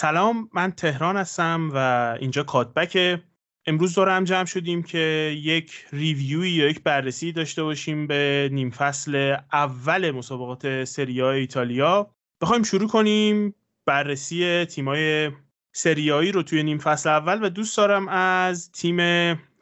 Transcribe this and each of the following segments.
سلام من تهران هستم و اینجا کاتبک. امروز دور جمع شدیم که یک ریویوی یا یک بررسی داشته باشیم به نیم فصل اول مسابقات سری ایتالیا. بخوایم شروع کنیم بررسی تیمای سریایی رو توی نیم فصل اول و دوست دارم از تیم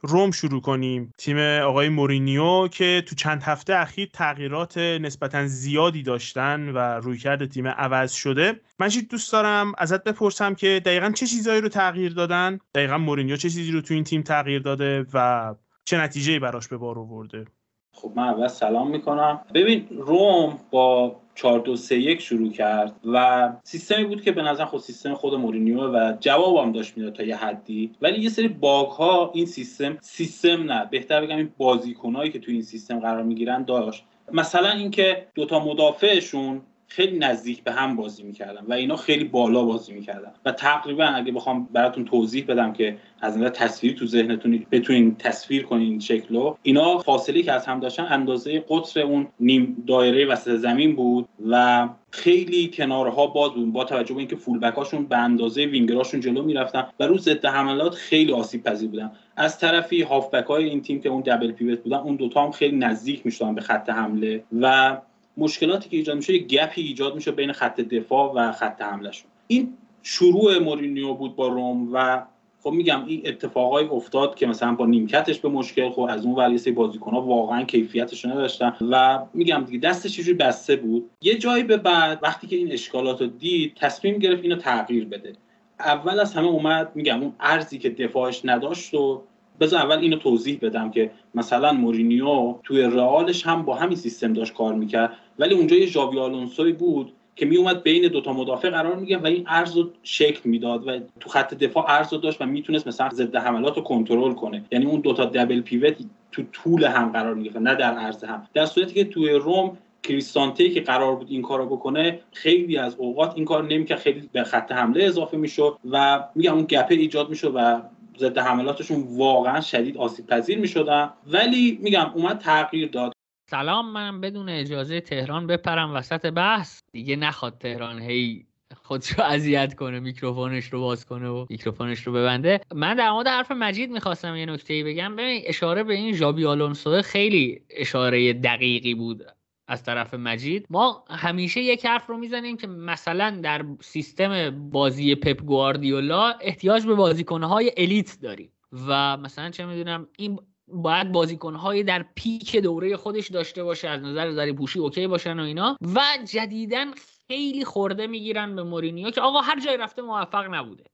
روم شروع کنیم. تیم آقای مورینیو که تو چند هفته اخیر تغییرات نسبتا زیادی داشتن و رویکرد تیم عوض شده. من دوست دارم؟ ازت بپرسم که دقیقا چه چیزهایی رو تغییر دادن؟ دقیقا مورینیو چه چیزی رو تو این تیم تغییر داده و چه نتیجه براش به بار آورده؟ خب من اول سلام می‌کنم. ببین روم با 4 2 3 1 شروع کرد و سیستمی بود که به نظر خود سیستم خود مورینیو و جوابم داشت می‌داد تا یه حدی. ولی یه سری باگ ها این سیستم سیستم نه. بهتر بگم این بازیکنایی که تو این سیستم قرار می‌گیرن داشت. مثلا اینکه دوتا مدافعشون خیلی نزدیک به هم بازی می‌کردن و اینا خیلی بالا بازی می‌کردن. و تقریبا اگه بخوام براتون توضیح بدم که از نظر تصویر تو ذهنتون بتونین تصویر کنین شکلو اینا فاصله که از هم داشتن اندازه قطر اون نیم دایره وسط زمین بود و خیلی کنارها باز بود با توجه به اینکه فولبکاشون به اندازه وینگراشون جلو می‌رفتن و رو ضد حملات خیلی آسیب پذیر بودن. از طرفی هافبک های این تیم که اون دبل پیوت بودن اون دوتا هم خیلی نزدیک می‌شدن به خط حمله و مشکلاتی که ایجاد میشه یه گپی ایجاد میشه بین خط دفاع و خط حملهشون. این شروع مورینیو بود با روم و خب میگم این اتفاقای افتاد که مثلا با نیمکتش به مشکل خب از اون ولی سه ها واقعا کیفیتش نداشتن و میگم دیگه دستش یه بسته بود؟ یه جایی به بعد وقتی که این اشکالات رو دید تصمیم گرفت اینو تغییر بده. اول از همه اومد میگم اون ارزی که دفاعش نداشت و بذار اول اینو توضیح بدم که مثلا مورینیو توی رئالش هم با همین سیستم داشت کار می‌کرد. ولی اونجا یه ژاوی آلونسوی بود که می اومد بین دوتا مدافع قرار میگه و این ارز رو شکل می‌داد و تو خط دفاع ارز رو داشت و می‌تونست مثلا ضد حملات رو کنترل کنه. یعنی اون دوتا دبل پیوت تو طول هم قرار می‌گرفت نه در عرض هم. در صورتی که توی روم کریستانته که قرار بود این کارو بکنه خیلی از اوقات این کار نمی‌کرد خیلی به خط حمله اضافه می‌شد و میگم اون گپه ایجاد می‌شد و ضد حملاتشون واقعا شدید آسیب پذیر می‌شدن. ولی میگم اومد تغییر داد. سلام من بدون اجازه تهران بپرم وسط بحث. دیگه نخواد تهران هی خودشو اذیت کنه میکروفونش رو باز کنه و میکروفونش رو ببنده. من در مورد حرف مجید می‌خواستم یه نکته بگم. ببین اشاره به این ژابی آلونسو خیلی اشاره دقیقی بود از طرف مجید. ما همیشه یک حرف رو می‌زنیم که مثلا در سیستم بازی پپ گواردیولا احتیاج به بازیکنهای الیت داریم. و مثلا چه می‌دونم این باید بازیکنهای در peak دوره خودش داشته باشه از نظر ضریب هوشی OK باشن و اینا. و جدیدا خیلی خرده می‌گیرن به مورینیو که آقا هر جای رفته موفق نبوده.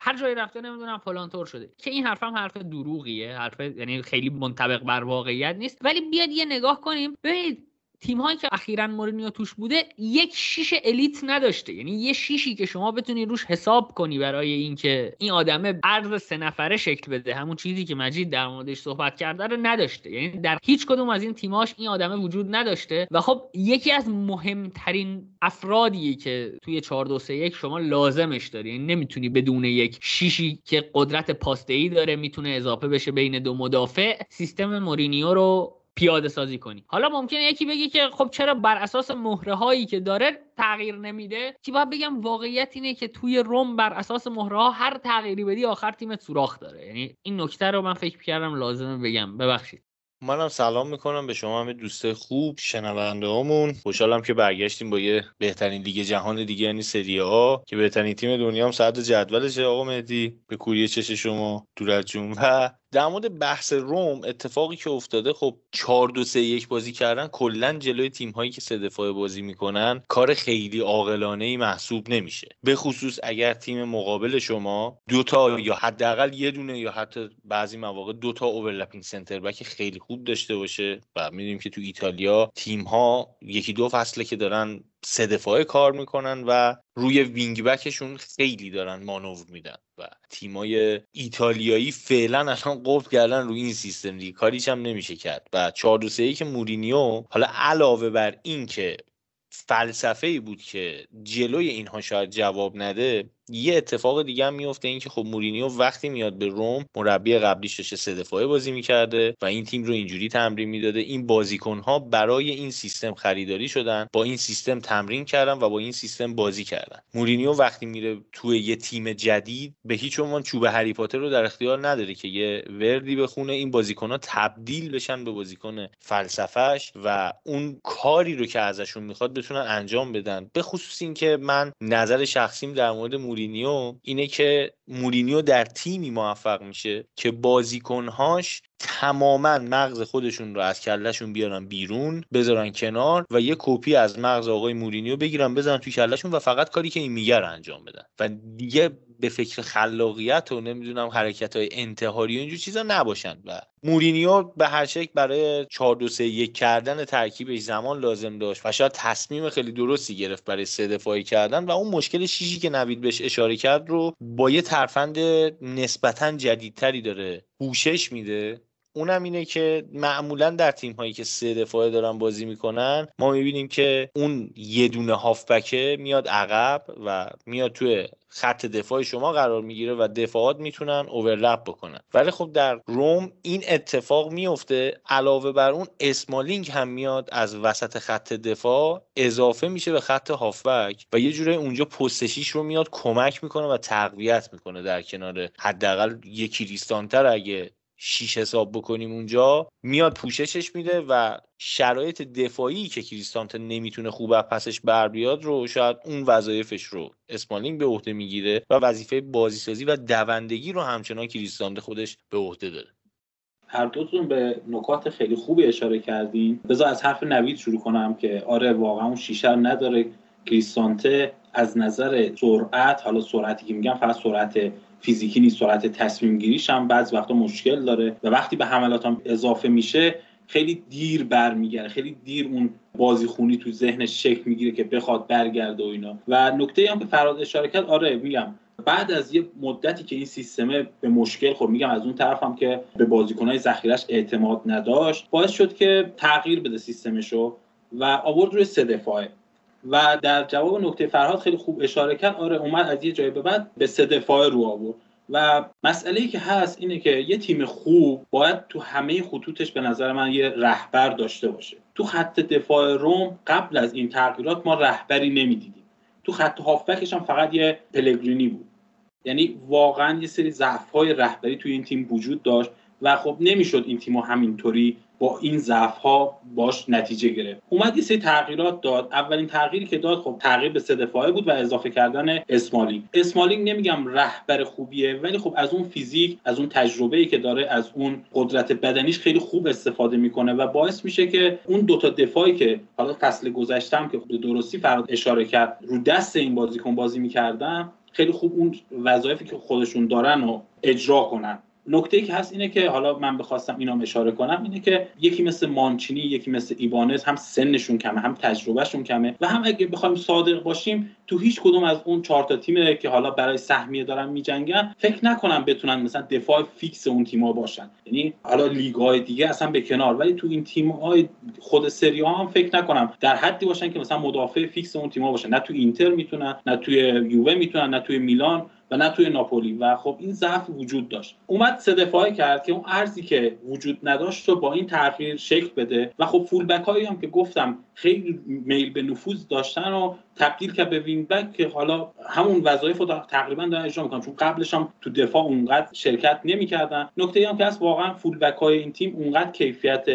هر جای رفته نمی‌دونم فلان طور شده. که این حرفم حرف دروغیه حرف یعنی خیلی منطبق بر واقعیت نیست. ولی بیاد یه نگاه کنیم. ببینید تیم هایی که اخیرا مورینیو توش بوده یک شیش elite نداشته. یعنی یه شیشی که شما بتونی روش حساب کنی برای اینکه این آدمه عرض سه نفره شکل بده. همون چیزی که مجید در موردش صحبت کرده رو نداشته. یعنی در هیچ کدوم از این تیماش این آدمه وجود نداشته. و خب یکی از مهمترین افرادیه که توی 4 2 3 1 شما لازمش داری. یعنی نمی‌تونی بدون یک شیشی که قدرت پاسته ای داره می‌تونه اضافه بشه بین دو مدافع. سیستم مورینیو رو پیاده سازی کنی. حالا ممکنه یکی بگه که خب چرا بر اساس مهره هایی که داره تغییر نمیده که باید بگم واقعیت اینه که توی روم بر اساس مهره ها هر تغییری بدی آخر تیمت سوراخ داره. یعنی این نکته رو من فکر کردم لازمه بگم. ببخشید. منم سلام می‌کنم به شما همه دوست خوب شنونده همون خوشحالم که برگشتیم با یه بهترین لیگ جهان دیگه یعنی سری آ که بهترین تیم دنیا هم صدر جدولشه آقا مهدی. به کوری چش شما دور جون. و در مورد بحث روم اتفاقی که افتاده خب 4 2 3 1 بازی کردن کلا جلوی تیم هایی که سه دفاعه بازی می‌کنن کار خیلی عاقلانه ای محسوب نمیشه. به خصوص اگر تیم مقابل شما دوتا یا حداقل یه دونه یا حتی بعضی مواقع دوتا overlapping center back خیلی خوب داشته باشه و می‌دونیم که تو ایتالیا تیم ها یکی دو فصله که دارن سه دفاعه کار می‌کنن و روی wing back شون خیلی دارن مانور میدن و تیمای ایتالیایی فعلا الان قفل کردن روی این سیستم دیگه. کاریش هم نمیشه کرد. و 4 2 که مورینیو حالا علاوه بر این که فلسفه ای بود که جلوی اینها شاید جواب نده یه اتفاق دیگه هم میفته این که خب مورینیو وقتی میاد به روم مربی قبلیش داشته سه دفاعه بازی می‌کرده و این تیم رو اینجوری تمرین می‌داده. این بازیکن ها برای این سیستم خریداری شدن با این سیستم تمرین کردن و با این سیستم بازی کردن. مورینیو وقتی میره توی یه تیم جدید به هیچ عنوان چوب هری پاتر رو در اختیار نداره که یه وردی بخونه. این بازیکن ها تبدیل بشن به بازیکن فلسفهش و اون کاری رو که ازشون می‌خواد بتونن انجام بدن. به خصوص اینکه من نظر شخصیم در مورد مورینیو اینه که مورینیو در تیمی موفق میشه که بازیکنهاش تماما مغز خودشون رو از کلشون بیارن بیرون بذارن کنار و یه کپی از مغز آقای مورینیو بگیرن بزنن توی کلشون و فقط کاری که این میگه انجام بدن. و دیگه به فکر خلاقیت و نمی‌دونم حرکت های انتحاری و اینجور چیزا نباشن و مورینیو به هر شکل برای 4 2 3 1 کردن ترکیبش زمان لازم داشت و شاید تصمیم خیلی درستی گرفت برای سه دفاعی کردن و اون مشکل شیشی که نوید بهش اشاره کرد رو با یه ترفند نسبتا جدیدتری داره پوشش میده. اونم اینه که معمولا در تیم هایی که سه دفاعه دارن بازی می‌کنن ما می‌بینیم که اون یه دونه هافبکه میاد عقب و میاد توی خط دفاع شما قرار می‌گیره و دفاعات می‌تونن اوورلپ بکنن. ولی خب در روم این اتفاق میفته علاوه بر اون اسمالینگ هم میاد از وسط خط دفاع اضافه میشه به خط هافبک و یه جوره اونجا پستشیش رو میاد کمک می‌کنه و تقویت می‌کنه در کنار حداقل یکی ریستانتر اگه شیش حساب بکنیم اونجا میاد پوششش میده و شرایط دفاعی که کریستانته نمی‌تونه خوب از پسش بر بیاد رو شاید اون وظایفش رو اسمالینگ به عهده می‌گیره و وظیفه بازیسازی و دوندگی رو همچنان کریستانته خودش به عهده داره. هر دوتون به نکات خیلی خوبی اشاره کردین. بذار از حرف نوید شروع کنم که آره واقعا اون شیشه نداره. کریستانته از نظر سرعت حالا سرعتی که میگم فقط سرعت فیزیکی نیست سرعت تصمیم گیریش هم بعض وقتا مشکل داره و وقتی به حملات هم اضافه میشه خیلی دیر برمیگرده خیلی دیر اون بازی خونی تو ذهنش شکل می‌گیره که بخواد برگرده و اینا. و نکته هم که فراد اشاره کرد آره میگم بعد از یه مدتی که این سیستمه به مشکل خورد میگم از اون طرف هم که به بازیکنهای ذخیرش اعتماد نداشت باعث شد که تغییر بده سیستمشو و آورد روی سه دفاعه. و در جواب نکته فرهاد خیلی خوب اشاره کرد آره اومد از یه جای به بعد به سه دفاع رو آورد. و مسئله ای که هست اینه که یه تیم خوب باید تو همه خطوطش به نظر من یه رهبر داشته باشه. تو خط دفاع روم قبل از این تغییرات ما رهبری نمی‌دیدیم. تو خط هافبکش هم فقط یه پلگرینی بود. یعنی واقعا یه سری ضعف های رهبری توی این تیم وجود داشت و خب نمی‌شد این تیم همینطوری با این ضعف ها باش نتیجه گرفت. اومد یه سری تغییرات داد. اولین تغییری که داد خب تغییر به سه بود و اضافه کردن اسمالینگ. اسمالینگ نمیگم رهبر خوبیه ولی خب از اون فیزیک از اون تجربه ای که داره از اون قدرت بدنیش خیلی خوب استفاده می‌کنه و باعث میشه که اون دوتا دفاعی که حالا فصل گذشتم که به درستی فراد اشاره کرد رو دست این بازیکن بازی می‌کردن خیلی خوب اون وظایفی که خودشون دارن رو اجرا کنن. نکته ای که هست اینه که حالا من بخواستم اینا اشاره کنم اینه که یکی مثل مانچینی یکی مثل ایبانز هم سنشون کمه هم تجربهشون کمه و هم اگه بخوایم صادق باشیم تو هیچ کدوم از اون چهار تا تیم که حالا برای سهمیه دارن میجنگن فکر نکنم بتونن مثلا دفاع فیکس اون تیم‌ها باشن. یعنی حالا لیگ‌های دیگه اصلا به کنار ولی تو این تیم‌های خود سری هم فکر نکنم در حدی باشن که مثلا مدافع فیکس اون تیم‌ها باشن. نه تو اینتر می‌تونن نه توی یووه می‌تونن نه توی میلان. و نه توی ناپولی. و خب این ضعف وجود داشت. اومد سه دفاعی کرد که اون عرضی که وجود نداشت رو با این تغییر شکل بده. و خب full back هم که گفتم خیلی میل به نفوذ داشتن و تبدیل کرد به wing back که حالا همون وظایف رو تقریبا دارن اجرا می‌کنن. چون قبلش هم تو دفاع اونقدر شرکت نمی‌کردن. نکته هم که هست واقعا full back های این تیم اونقدر کیفیت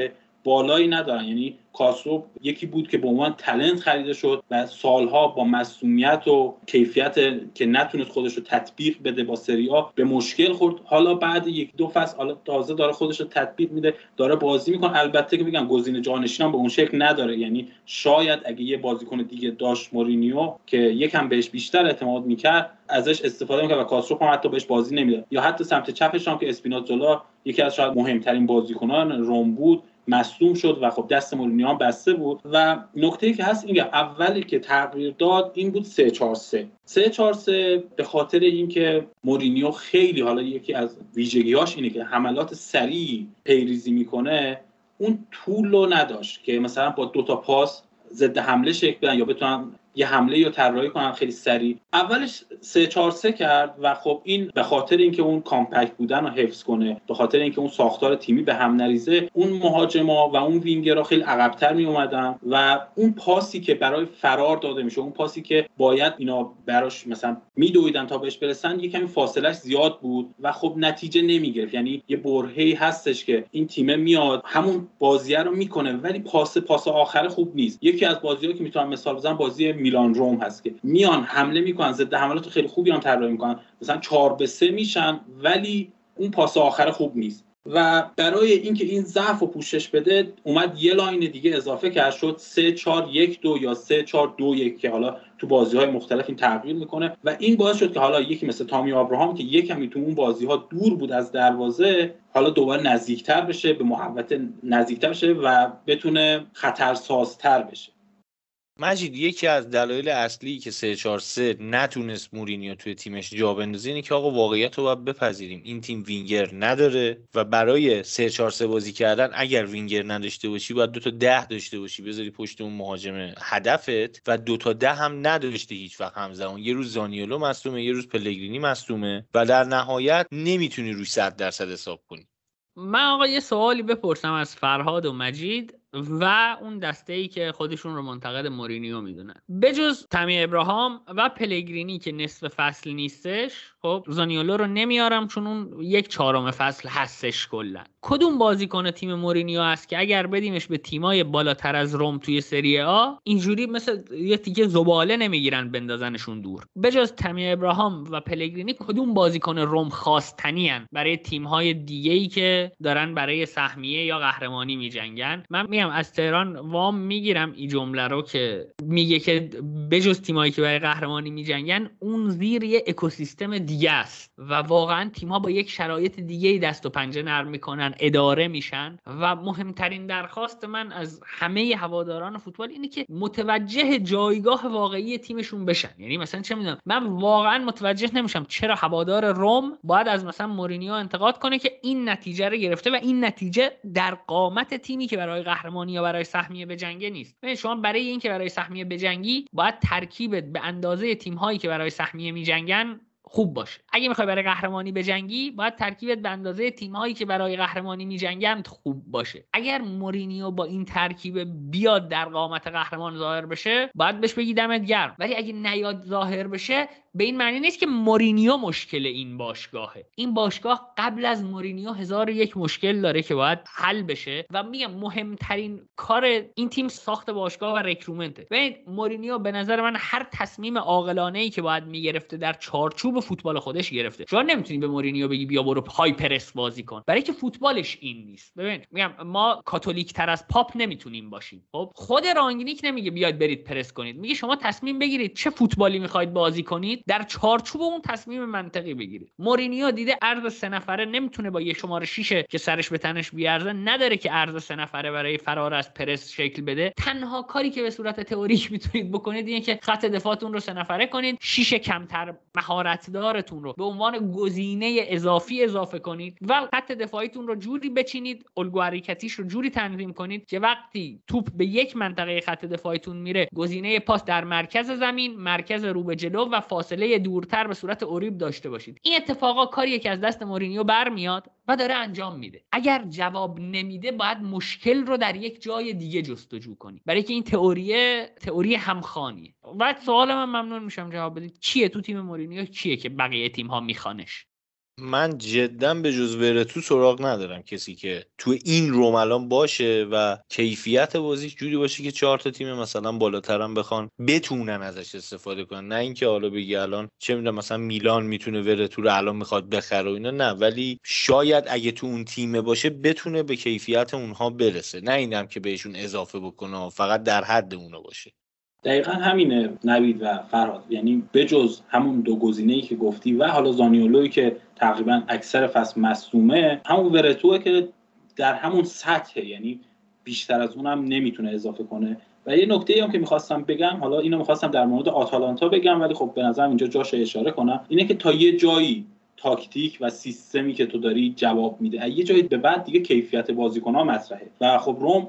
بالایی ندارن. یعنی کاسرو یکی بود که به عنوان تلنت خریده شد و سالها با مسئولیت و کیفیت که نتونست خودش رو تطبیق بده با سریا به مشکل خورد. حالا بعد یک دو فصل حالا تازه داره خودش رو تطبیق میده داره بازی می‌کنه. البته که میگم گزینه جانشین هم به اون شکل نداره. یعنی شاید اگه یه بازیکن دیگه داشت مورینیو که یکم بهش بیشتر اعتماد می‌کرد ازش استفاده می‌کرد و کاسرو هم حتی بهش بازی نمی‌داد. یا حتی سمت چپش هم که اسپینازولا یکی از شاید مهمترین بازیکنان روم بود. مصدوم شد و خب دست مورینیو هم بسته بود. و نکته که هست اینکه اولی که تغییر داد این بود 3 4 3 3 4 3 به خاطر اینکه مورینیو خیلی حالا یکی از ویژگیاش اینه که حملات سریع پیریزی می‌کنه اون طول رو نداشت که مثلا با دو تا پاس ضد حمله شکل بدن یا بتونن یه حمله یا طراحی کنن خیلی سریع. اولش 3 4 3 کرد و خب این به خاطر اینکه اون کامپکت بودن رو حفظ کنه به خاطر اینکه اون ساختار تیمی به هم نریزه اون مهاجما و اون وینگرها خیلی عقبتر می اومدن و اون پاسی که برای فرار داده میشه اون پاسی که باید اینا براش مثلا میدویدن تا بهش برسن یه کمی فاصلش زیاد بود و خب نتیجه نمی‌گرفت. یعنی یه برهه‌ای هستش که این تیم میاد همون بازیه رو می‌کنه ولی پاس پاس آخر خوب نیست. یکی از بازی‌ها که می‌تونم مثال بزنم بازی میلان روم هست که میان حمله می‌کنن ضد حملات خیلی خوبی هم طراحی می‌کنن. مثلا 4 به 3 میشن ولی اون پاس آخر خوب نیست. و برای اینکه این ضعف رو پوشش بده اومد یه لاین دیگه اضافه کرد شد 3 4 1 2 یا 3 4 2 1 که حالا تو بازی های مختلف این تغییر می‌کنه. و این باعث شد که حالا یکی مثل تامی آبراهام که یک کمی تو اون بازی ها دور بود از دروازه حالا دوباره نزدیکتر بشه به محوطه نزدیکتر بشه و بتونه خطرسازتر بشه. مجید یکی از دلایل اصلی که 343 نتونست مورینیو توی تیمش جا بندازه اینه که آقا واقعیت رو باید بپذیریم. این تیم وینگر نداره و برای 343 بازی کردن اگر وینگر نداشته باشی باید دو تا ده داشته باشی. بذاری پشت اون مهاجم هدفت و دو تا ده هم نداشته هیچ وقت. همزمان یه روز زانیولو مصدومه یه روز پلگرینی مصدومه و در نهایت نمی‌تونی روی 100 درصد حساب کنی. من آقا یه سوالی بپرسم از فرهاد و مجید. و اون دسته ای که خودشون رو منتقد مورینیو می‌دونن. بجز تمی ابراهام و پلگرینی که نصف فصل نیستش خب زانیولو رو نمیارم چون اون یک چهارم فصل هستش کلا. کدوم بازیکن تیم مورینیو هست که اگر بدیمش به تیمای بالاتر از روم توی سری آ اینجوری مثل یه تیکه زباله نمی‌گیرن بندازنشون دور. بجز تمی ابراهام و پلگرینی کدوم بازیکن روم خواستنی برای تیم های دیگه ای که دارن برای سهمیه یا قهرمانی میجنگن. من میگم از تهران وام می‌گیرم این جمله رو که میگه که بجز تیمایی که برای قهرمانی میجنگن اون زیر یه اکوسیستم دیگه است. و واقعا تیم‌ها با یک شرایط دیگه دست و پنجه نرم می‌کنن اداره میشن. و مهمترین درخواست من از همه هواداران فوتبال اینه که متوجه جایگاه واقعی تیمشون بشن. یعنی مثلا چه می‌دونم من واقعا متوجه نمیشم چرا هوادار روم باید از مثلا مورینیو انتقاد کنه که این نتیجه رو گرفته و این نتیجه در قامت تیمی که برای قهرمانی یا برای سهمیه به جنگه نیست. ببین شما برای اینکه برای سهمیه بجنگی باید ترکیبت به اندازه تیم هایی که برای سهمیه میجنگن خوب باشه. اگه می‌خوای برای قهرمانی بجنگی باید ترکیبت به اندازه تیمهایی که برای قهرمانی میجنگند خوب باشه. اگر مورینیو با این ترکیب بیاد در قامت قهرمان ظاهر بشه باید بهش بگی دمت گرم. ولی اگه نیاد ظاهر بشه به این معنی نیست که مورینیو مشکل این باشگاهه. این باشگاه قبل از مورینیو هزار یک مشکل داره که باید حل بشه. و میگم مهمترین کار این تیم ساخت باشگاه و recruitment ه ببینید مورینیو به نظر من هر تصمیم عاقلانه ای که باید می‌گرفته در چارچوب فوتبال خودش گرفته. شما نمی‌تونی به مورینیو بگی بیا برو high press بازی کن. برای که فوتبالش این نیست. ببین میگم ما کاتولیک تر از پاپ نمی‌تونیم باشیم. خب خود رانگنیک نمیگه بیاید برید پرس کنید. میگه شما تصمیم بگیرید چه فوتبالی می‌خواید بازی کنید در چارچوب اون تصمیم منطقی بگیرید. مورینیو دیده ارز سه نفره نمی‌تونه با یه شماره 6 که سرش به تنش بیارزه نداره که ارز سه نفره برای فرار از پرس شکل بده. تنها کاری که به صورت تئوریک می‌تونید بکنید اینه که خط دفاعتون رو سه نفره کنید. شیش کمتر مهارت دارتون رو به عنوان گزینه اضافی اضافه کنید و خط دفاعیتون رو جوری بچینید الگو حرکتیش رو جوری تنظیم کنید که وقتی توپ به یک منطقه خط دفاعیتون میره گزینه پاس در مرکز زمین مرکز رو به جلو و فاصله دورتر به صورت اوریب داشته باشید. این اتفاقا کاریه که از دست مورینیو برمیاد و داره انجام میده. اگر جواب نمیده باید مشکل رو در یک جای دیگه جستجو کنی. برای که این تئوری تئوری همخانیه و سوال من ممنون میشم جواب بدید. کیه تو تیم مورینیو؟ کیه که بقیه تیم ها میخوانش؟ من جدا به جز ورتو سراغ ندارم کسی که تو این روم الان باشه و کیفیت بازیش جوری باشه که چهار تا تیم مثلا بالاترم بخوان بتونن ازش استفاده کنن. نه اینکه حالا بگی الان چه می‌دونم مثلا میلان می‌تونه ورتو رو الان می‌خواد بخره و اینا نه. ولی شاید اگه تو اون تیم باشه بتونه به کیفیت اونها برسه. نه اینم که بهشون اضافه بکنه فقط در حد اونو باشه. دقیقا همینه نوید و فرهاد. یعنی بجز همون دو گزینه ای که گفتی و حالا زانیولوی که تقریبا اکثر فصل مصومه همون ورتوه که در همون سطحه یعنی بیشتر از اونم نمی‌تونه اضافه کنه. و یه نکته ای هم که می‌خواستم بگم حالا اینو می‌خواستم در مورد آتالانتا بگم ولی خب به نظرم اینجا جاش اشاره کنم اینه که تا یه جایی تاکتیک و سیستمی که تو داری جواب میده. یه جایی به بعد دیگه کیفیت بازیکن‌ها مطرحه. و خب روم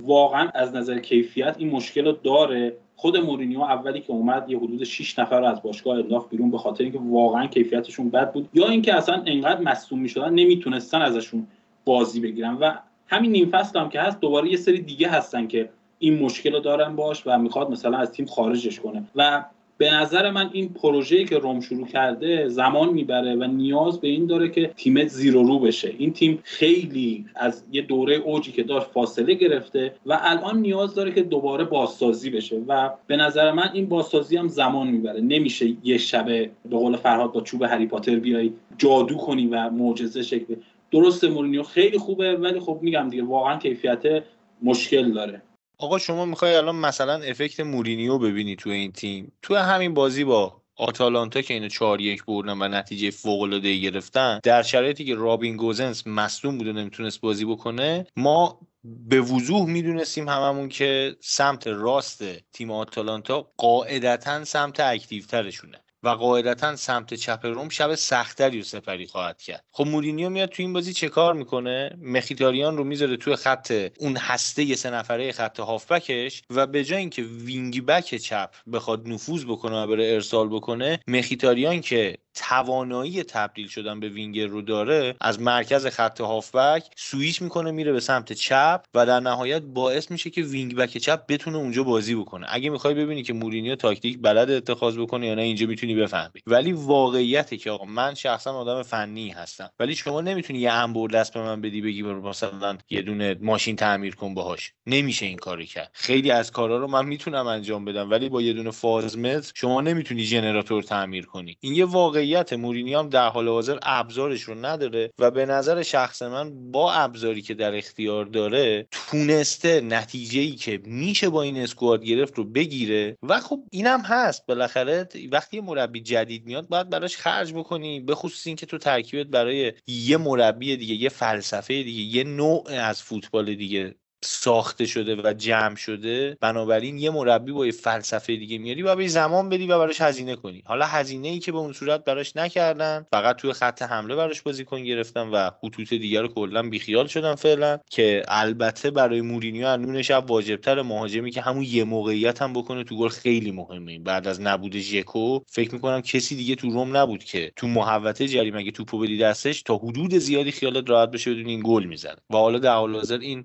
واقعا از نظر کیفیت این مشکل رو داره. خود مورینیو اولی که اومد یه حدود 6 نفر رو از باشگاه انداخت بیرون به خاطر اینکه واقعا کیفیتشون بد بود. یا اینکه اصلا انقدر مصدوم می‌شدن نمی‌تونستن ازشون بازی بگیرن. و همین نیم هم که هست دوباره یه سری دیگه هستن که این مشکل رو دارن باش و می‌خواد مثلا از تیم خارجش کنه. و به نظر من این پروژه‌ای که روم شروع کرده زمان می‌بره و نیاز به این داره که تیم زیرو رو بشه. این تیم خیلی از یه دوره اوجی که داشت فاصله گرفته و الان نیاز داره که دوباره بازسازی بشه و به نظر من این بازسازی هم زمان می‌بره. نمیشه یه شبه به قول فرهاد با چوب هری پاتر بیای جادو کنی و معجزه شکل درست مورینیو خیلی خوبه ولی خب میگم دیگه واقعا کیفیت مشکل داره. آقا شما می‌خوای الان مثلا effect مورینیو ببینی تو این تیم؟ تو همین بازی با آتالانتا که اینو 4 یک بردن و نتیجه فوق العاده گرفتن در شرایطی که رابین گوزنس مصدوم بود و نمی‌تونست بازی بکنه ما به وضوح می‌دونستیم هممون که سمت راست تیم آتالانتا قاعدتا سمت active ترشونه. و قاعدتا سمت چپ روم شب سخت‌تری و سپری خواهد کرد. خب مورینیو میاد تو این بازی چه کار می‌کنه؟ مخیتاریان رو می‌ذاره توی خط اون هسته یه سه نفره خط هافبکش و به جای اینکه wing back چپ بخواد نفوذ بکنه و بره ارسال بکنه مخیتاریان که توانایی تبدیل شدن به وینگر رو داره از مرکز خط هافبک سویچ می‌کنه میره به سمت چپ و در نهایت باعث میشه که wing back چپ بتونه اونجا بازی بکنه. اگه می‌خوای ببینی که مورینیو تاکتیک بلد اتخاذ بکنه یا نه اینجا می‌تونی بفهمی. ولی واقعیته که آقا من شخصا آدم فنی هستم. ولی شما نمی‌تونی یه انبر دست به من بدی بگی مثلا یه دونه ماشین تعمیر کن باهاش. نمیشه این کاری کرد. خیلی از کارا رو من می‌تونم انجام بدم ولی با یه دونه فازمتر شما نمی‌تونی ژنراتور تعمیر کنی. این یه واقعی واقعیت مورینیو هم در حال حاضر ابزارش رو نداره و به نظر شخص من با ابزاری که در اختیار داره تونسته نتیجه ای که میشه با این اسکواد گرفت رو بگیره. و خب اینم هست. بالاخره وقتی یه مربی جدید میاد باید براش خرج بکنی. به خصوص اینکه تو ترکیبت برای یه مربی دیگه یه فلسفه دیگه یه نوع از فوتبال دیگه ساخته شده و جمع شده بنابراین یه مربی با یه فلسفه دیگه میاری و به زمان بدی و براش هزینه کنی. حالا هزینه ای که به اون صورت براش نکردن فقط توی خط حمله براش بازیکن گرفتن و خطوط دیگر رو کلا بیخیال شدن فعلا که البته برای مورینیو انون شب واجبتر مهاجمی که همون یه موقعیت هم بکنه تو گل خیلی مهمه. بعد از نبود ژکو فکر می‌کنم کسی دیگه تو روم نبود که تو محوطه جریمه اگه توپو بدی دستش تا حدود زیادی خیالت راحت بشه بدون این گل می‌زنه. و حالا در حال حاضر این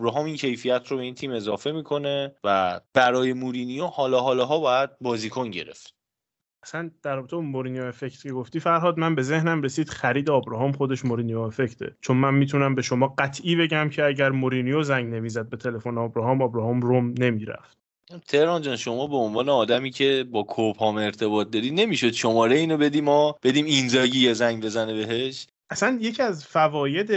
ابراهام این کیفیت رو به این تیم اضافه می‌کنه و برای مورینیو حالا حالا ها باید بازیکن گرفت. اصلا در رابطه با مورینیو effect که گفتی فرهاد من به ذهنم رسید خرید آبراهام خودش مورینیو effect ه. چون من می‌تونم به شما قطعی بگم که اگر مورینیو زنگ نمی‌زد به تلفن آبراهام آبراهام روم نمی‌رفت. فرهاد جان شما به عنوان آدمی که با کوپام ارتباط داری نمی‌شد شماره اینو بدیم ما بدیم اینزاگی یه زنگ بزنه بهش؟ اصلا یکی از فواید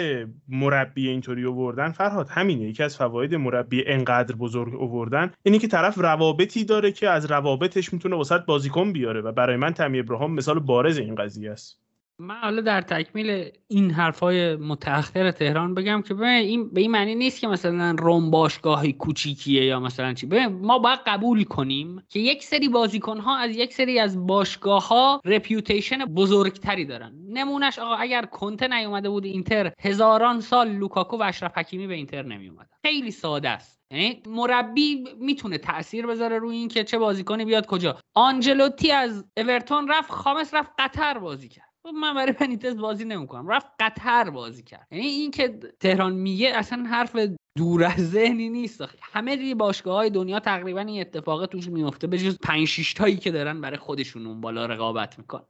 مربی اینطوری آوردن فرهاد همینه. یکی از فواید مربی انقدر بزرگ آوردن اینه که طرف روابطی داره که از روابطش می‌تونه وسط بازیکن بیاره و برای من تمی ابراهام مثال بارز این قضیه است. من حالا در تکمیل این حرفای متأخرتون بگم که به این به این معنی نیست که مثلا روم باشگاهی کوچیکیه یا مثلا چی. ببین ما باید قبول کنیم که یک سری بازیکن ها از یک سری از باشگاه ها reputation بزرگتری دارن. نمونهش آقا اگر کنته نیومده بود اینتر هزاران سال لوکاکو و اشرف حکیمی به اینتر نمی خیلی ساده است. یعنی مربی می‌تونه تاثیر بذاره روی این که چه بازیکنی بیاد کجا. آنجلوتی از اورتون رفت خامس رفت قطر بازی کرد. من برای پنیتز بازی نمی‌کنم. رفت قطر بازی کرد. یعنی این که تهران میگه اصلا حرف دور از ذهنی نیست. همه دی باشگاه های دنیا تقریبا این اتفاق توش میفته به جز 5 6 تایی که دارن برای خودشون اون بالا رقابت می‌کنن.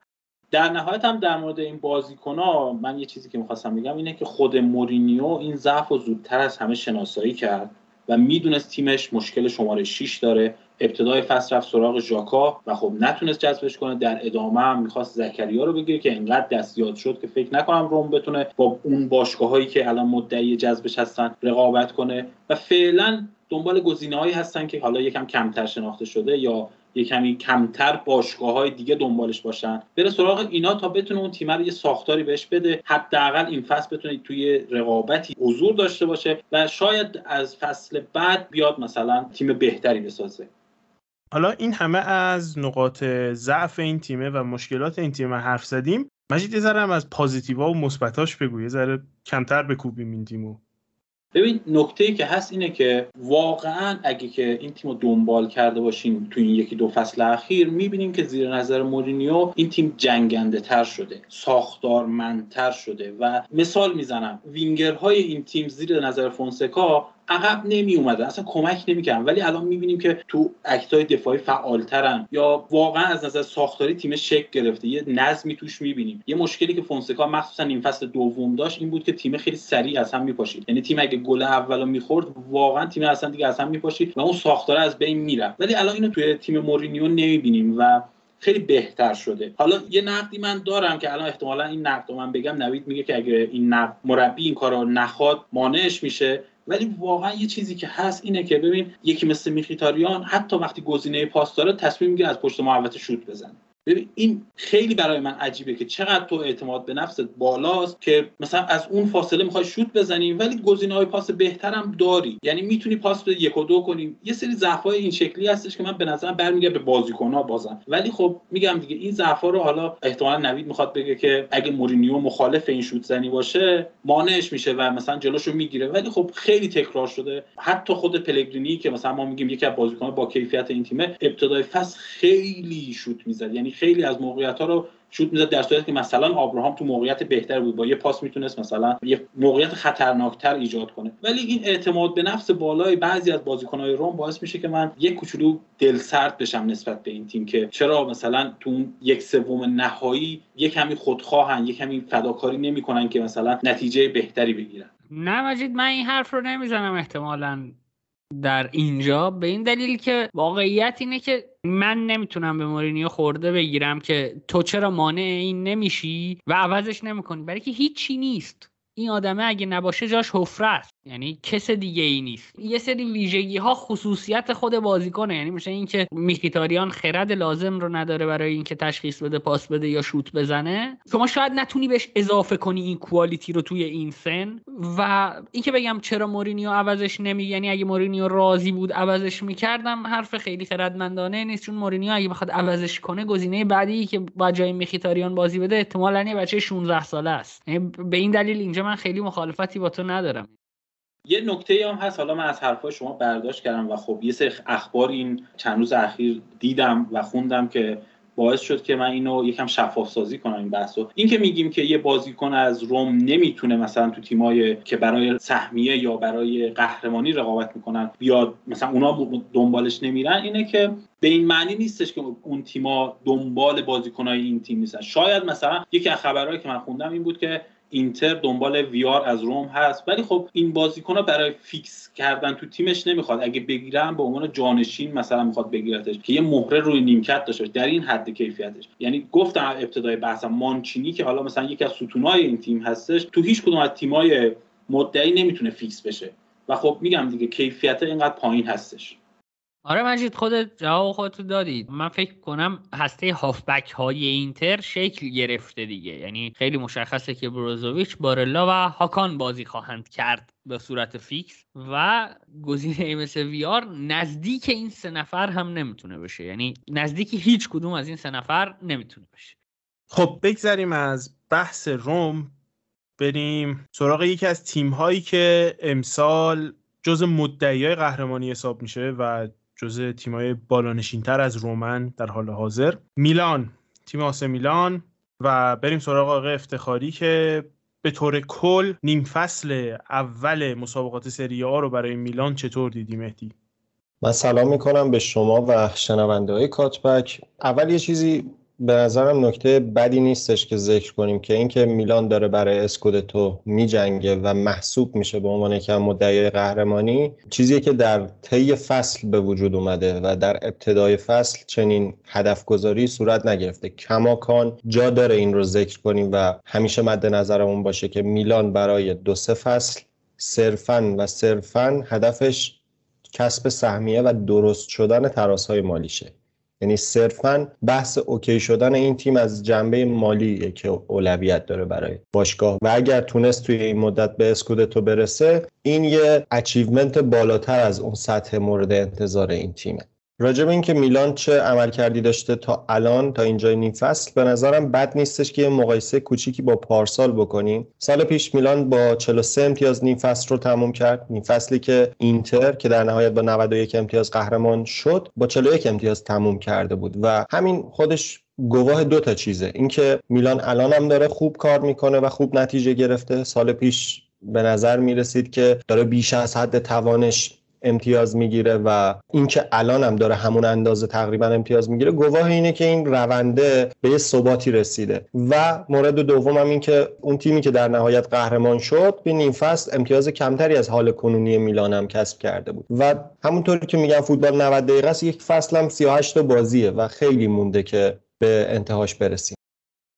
در نهایت هم در مورد این بازیکن ها من یه چیزی که می‌خواستم بگم اینه که خود مورینیو این ضعف و زودتر از همه شناسایی کرد و می‌دونست تیمش مشکل شماره 6 داره. ابتدای فصل رفت سراغ ژاکا و خب نتونست جذبش کنه. در ادامه هم می‌خواست زکریا رو بگیره که انقدر دستیاد شد که فکر نکنم روم بتونه با اون باشگاه هایی که الان مدعی جذبش هستن رقابت کنه و فعلا دنبال گزینه هایی هستن که حالا یکم کمتر شناخته شده یا یه کمتر باشگاه های دیگه دنبالش باشن. بره سراغ اینا تا بتونه اون تیم رو یه ساختاری بهش بده. حداقل این فصل بتونه توی رقابتی حضور داشته باشه و شاید از فصل بعد بیاد مثلا تیم بهتری بسازه. حالا این همه از نقاط ضعف این تیمه و مشکلات این تیم حرف زدیم. مجید یه ذره هم از positive ا و مثبتاش بگو یه ذره کمتر بکوبیم این تیمو ببین نکته که هست اینه که واقعا اگه که این تیم رو دنبال کرده باشیم تو این یکی دو فصل اخیر می‌بینیم که زیر نظر مورینیو این تیم جنگنده تر شده ساختارمندتر شده. و مثال می‌زنم وینگرهای این تیم زیر نظر فونسکا عقب نمی اومدن اصلا کمک نمی‌کردن. ولی الان می‌بینیم که تو act ای دفاعی فعالترن. یا واقعا از نظر ساختاری تیم شکل گرفته. یه نظمی توش می‌بینیم. یه مشکلی که فونسکا مخصوصا این فصل دوم داشت این بود که تیم خیلی سریع از هم میپاشید. یعنی تیم اگه گل اولو می‌خورد واقعا تیم اصلا دیگه از هم میپاشید و اون ساختار از بین می‌رفت. ولی الان اینو توی تیم مورینیو نمی‌بینیم و خیلی بهتر شده. حالا یه نقدی من دارم که الان احتمالا این نقد من بگم. نوید میگه که اگه این نقد مربی این کارو نخواد مانعش میشه. ولی واقعا یه چیزی که هست اینه که ببین یکی مثل میخیتاریان حتی وقتی گزینه پاس داره تصمیم می‌گیره از پشت محوطه شوت بزنه. ببین این خیلی برای من عجیبه که چقدر تو اعتماد به نفست بالاست که مثلا از اون فاصله می‌خوای شوت بزنی ولی گزینه های پاس بهترم داری. یعنی می‌تونی پاس به یک و دو کنیم یه سری ضعف این شکلی هستش که من به نظرم برمیگرده به بازیکن‌ها بازم ولی خب میگم دیگه این ضعف رو حالا احتمالا نوید می‌خواد بگه که اگه مورینیو مخالف این شوت زنی باشه مانعش میشه و مثلا جلوشو می‌گیره. ولی خب خیلی تکرار شده. حتی خود پلگرینی که مثلا ما میگیم یکی از بازیکن‌ها با کیفیت این تیمه ابتدای فصل خیلی شوت می‌زد. یعنی خیلی از موقعیت ها رو شوت می‌زد در صورتی که مثلا آبراهام تو موقعیت بهتر بود با یه پاس می‌تونست مثلا یه موقعیت خطرناکتر ایجاد کنه. ولی این اعتماد به نفس بالای بعضی از بازیکنهای روم باعث میشه که من یک کوچولو دل سرد بشم نسبت به این تیم که چرا مثلا تو یک سوم نهایی یه کمی خودخواهن یه کمی فداکاری نمی‌کنن که مثلا نتیجه بهتری بگیرن. نه مجید من این حرف رو نمی‌زنم احتمالا در اینجا. به این دلیل که واقعیت اینه که من نمی‌تونم به مورینیو خورده بگیرم که تو چرا مانع این نمیشی و عوضش نمی‌کنی. برای که هیچی نیست. این آدمه اگه نباشه جاش حفره است. یعنی کس دیگه ای نیست. یه سری ویژگی ها خصوصیت خود بازیکنه. یعنی مثل اینکه میخیتاریان خرد لازم رو نداره برای اینکه تشخیص بده پاس بده یا شوت بزنه. شما شاید نتونی بهش اضافه کنی این کوالیتی رو توی این سن. و اینکه بگم چرا مورینیو عوضش نمی یعنی اگه مورینیو راضی بود عوضش می‌کردم حرف خیلی خردمندانه نیست. چون مورینیو اگه بخواد عوضش کنه گزینه بعدی که با جای میخیتاریان بازی بده احتمالاً بچه 16 ساله است. یعنی به این دلیل اینجا من خیلی مخالفتی با تو ندارم. یه نکته هم هست. حالا من از حرفای شما برداشت کردم و خب یه سری اخبار این چند روز اخیر دیدم و خوندم که باعث شد که من اینو یکم شفاف سازی کنم این بحثو. این که میگیم که یه بازیکن از روم نمی‌تونه مثلا تو تیمای که برای سهمیه یا برای قهرمانی رقابت می‌کنن بیاد مثلا اونا دنبالش نمیرن اینه که به این معنی نیستش که اون تیما دنبال بازیکنای این تیم نیستن. شاید مثلا یکی از خبرهایی که من خوندم این بود که اینتر دنبال ویار از روم هست. ولی خب این بازیکن برای فیکس کردن تو تیمش نمی‌خواد. اگه بگیرن به عنوان جانشین مثلا می‌خواد بگیرتش که یه مهره روی نیمکت داشته در این حد کیفیتش. یعنی گفتم ابتدای بحثم مانچینی که حالا مثلا یکی از ستونای این تیم هستش تو هیچ کدوم از تیمای مدعی نمی‌تونه فیکس بشه. و خب میگم دیگه کیفیت اینقدر پایین هستش. آره مجید خودت جواب خودت دادید. من فکر کنم هسته هافبک های اینتر شکل گرفته دیگه. یعنی خیلی مشخصه که بروزوویچ بارلا و هاکان بازی خواهند کرد به صورت فیکس و گزینه مثل ویار نزدیک این سه نفر هم نمی‌تونه بشه. یعنی نزدیک هیچ کدوم از این سه نفر نمی‌تونه بشه. خب بگذریم از بحث روم. بریم سراغ یکی از تیم هایی که امسال جز مدعی قهرمانی حساب میشه و جزء تیمای بالانشینتر از رومن در حال حاضر. میلان تیم آسه میلان. و بریم سراغ آقای افتخاری که به طور کل نیم فصل اول مسابقات سری آ رو برای میلان چطور دیدی مهدی؟ من سلام می‌کنم به شما و شنونده های کاتبک. اول یه چیزی به نظرم نکته بدی نیستش که ذکر کنیم که اینکه میلان داره برای اسکودتو میجنگه و محسوب میشه به عنوان یکی مدعی قهرمانی چیزیه که در طی فصل به وجود اومده و در ابتدای فصل چنین هدف گذاری صورت نگرفته. کماکان جا داره این رو ذکر کنیم و همیشه مد نظرمون باشه که میلان برای دو سه فصل صرفا و صرفا هدفش کسب سهمیه و درست شدن تراسهای مالیشه. یعنی صرفا بحث OK شدن این تیم از جنبه مالیه که اولویت داره برای باشگاه. و اگر تونست توی این مدت به اسکودتو برسه این یه achievement بالاتر از اون سطح مورد انتظار این تیمه. راجع به اینکه میلان چه عملکردی داشته تا الان تا اینجای نیم فصل به نظرم بد نیستش که مقایسه کوچیکی با پارسال بکنیم. سال پیش میلان با 43 امتیاز نیم فصل رو تموم کرد. نیم فصلی که اینتر که در نهایت با 91 امتیاز قهرمان شد با 41 امتیاز تموم کرده بود. و همین خودش گواه دو تا چیزه. اینکه میلان الان هم داره خوب کار می‌کنه و خوب نتیجه گرفته. سال پیش به نظر می‌رسید که داره بیش از حد توانش امتیاز می‌گیره و اینکه الان هم داره همون اندازه تقریبا امتیاز می‌گیره گواه اینه که این رونده به یه ثباتی رسیده. و مورد دوم هم این که اون تیمی که در نهایت قهرمان شد به نیم فصل امتیاز کمتری از حال کنونی میلان هم کسب کرده بود. و همونطوری که میگن فوتبال 90 دقیقه است یک فصل هم 38 بازیه و خیلی مونده که به انتهاش برسیم.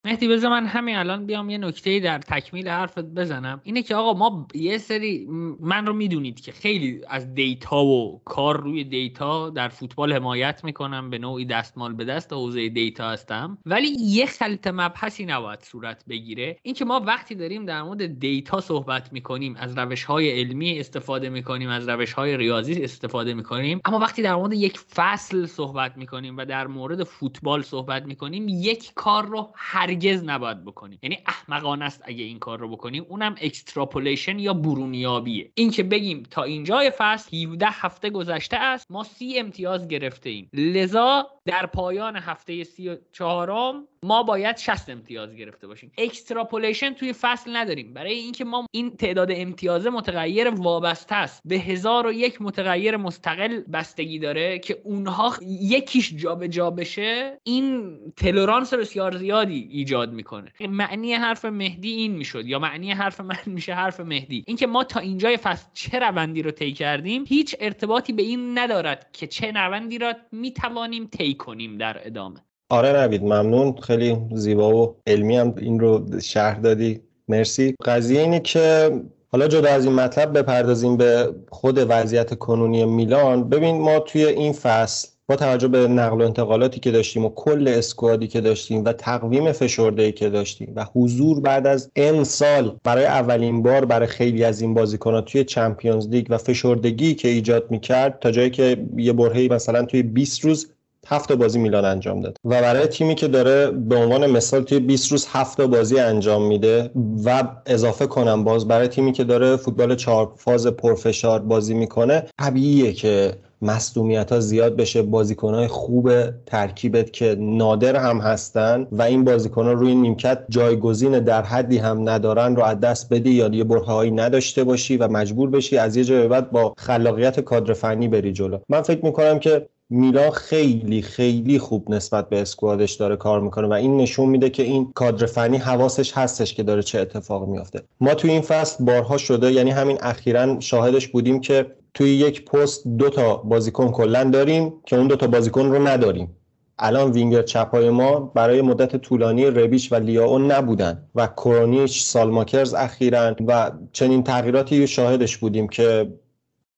مهدی بذار من همین الان بیام یه نکته در تکمیل حرفت بزنم. اینه که آقا ما یه سری من رو می‌دونید که خیلی از دیتا و کار روی دیتا در فوتبال حمایت می‌کنم به نوعی دستمال به دست حوزه دیتا هستم. ولی یه خلط مبحثی نباید صورت بگیره. اینکه ما وقتی داریم در مورد دیتا صحبت می‌کنیم از روش های علمی استفاده می‌کنیم از روش های ریاضی استفاده می‌کنیم اما وقتی در مورد یک فصل صحبت می‌کنیم و در مورد فوتبال صحبت می‌کنیم یک کار رو هر هرگز نباید بکنیم یعنی احمقانه است اگه این کار رو بکنیم اونم extrapolation یا برونیابیه. این که بگیم تا اینجای فصل 17 هفته گذشته است ما سی امتیاز گرفته ایم لذا در پایان هفته سی و چهارم ما باید 60 امتیاز گرفته باشیم. extrapolation توی فصل نداریم. برای اینکه ما این تعداد امتیاز متغیر وابسته است. به هزار و یک متغیر مستقل بستگی داره که اونها یکیش جابجا جا بشه این تلورانس بسیار زیادی ایجاد می‌کنه. معنی حرف مهدی این می‌شد یا معنی حرف من میشه حرف مهدی. اینکه ما تا اینجای فصل چه روندی رو طی کردیم هیچ ارتباطی به این ندارد که چه روندی را می‌توانیم طی کنیم در ادامه. آره نوید ممنون. خیلی زیبا و علمی هم این رو شرح دادی. مرسی. قضیه اینه که حالا جدا از این مطلب بپردازیم به خود وضعیت کنونی میلان. ببین ما توی این فصل با توجه به نقل و انتقالاتی که داشتیم و کل اسکوادی که داشتیم و تقویم فشرده که داشتیم و حضور بعد از این سال برای اولین بار برای خیلی از این بازیکن‌ها توی چمپیونز لیگ و فشردگی که ایجاد می‌کرد تا جایی که یه برهه‌ای مثلا توی 20 روز هفت بازی میلان انجام داد. و برای تیمی که داره به عنوان مثال توی 20 روز هفت بازی انجام میده و اضافه کنم باز برای تیمی که داره فوتبال چهار فاز پرفشار بازی می‌کنه طبیعیه که مصدومیت ها زیاد بشه بازیکن های خوب ترکیبت که نادر هم هستن و این بازیکن ها روی نیمکت جایگزین در حدی هم ندارن رو از دست بدی یا یه برهایی نداشته باشی و مجبور بشی از یه جای بعد با خلاقیت کادر فنی بری جلو. من فکر می‌کنم که میلان خیلی خیلی خوب نسبت به اسکوادش داره کار می‌کنه و این نشون میده که این کادر فنی حواسش هستش که داره چه اتفاق میافته. ما توی این فصل بارها شده یعنی همین اخیرا شاهدش بودیم که توی یک پست دو تا بازیکن کلا داریم که اون دو تا بازیکن رو نداریم. الان وینگر چپای ما برای مدت طولانی ربیش و لیاو نبودن و کرونیش سالماکرز اخیرا و چنین تغییراتی شاهدش بودیم که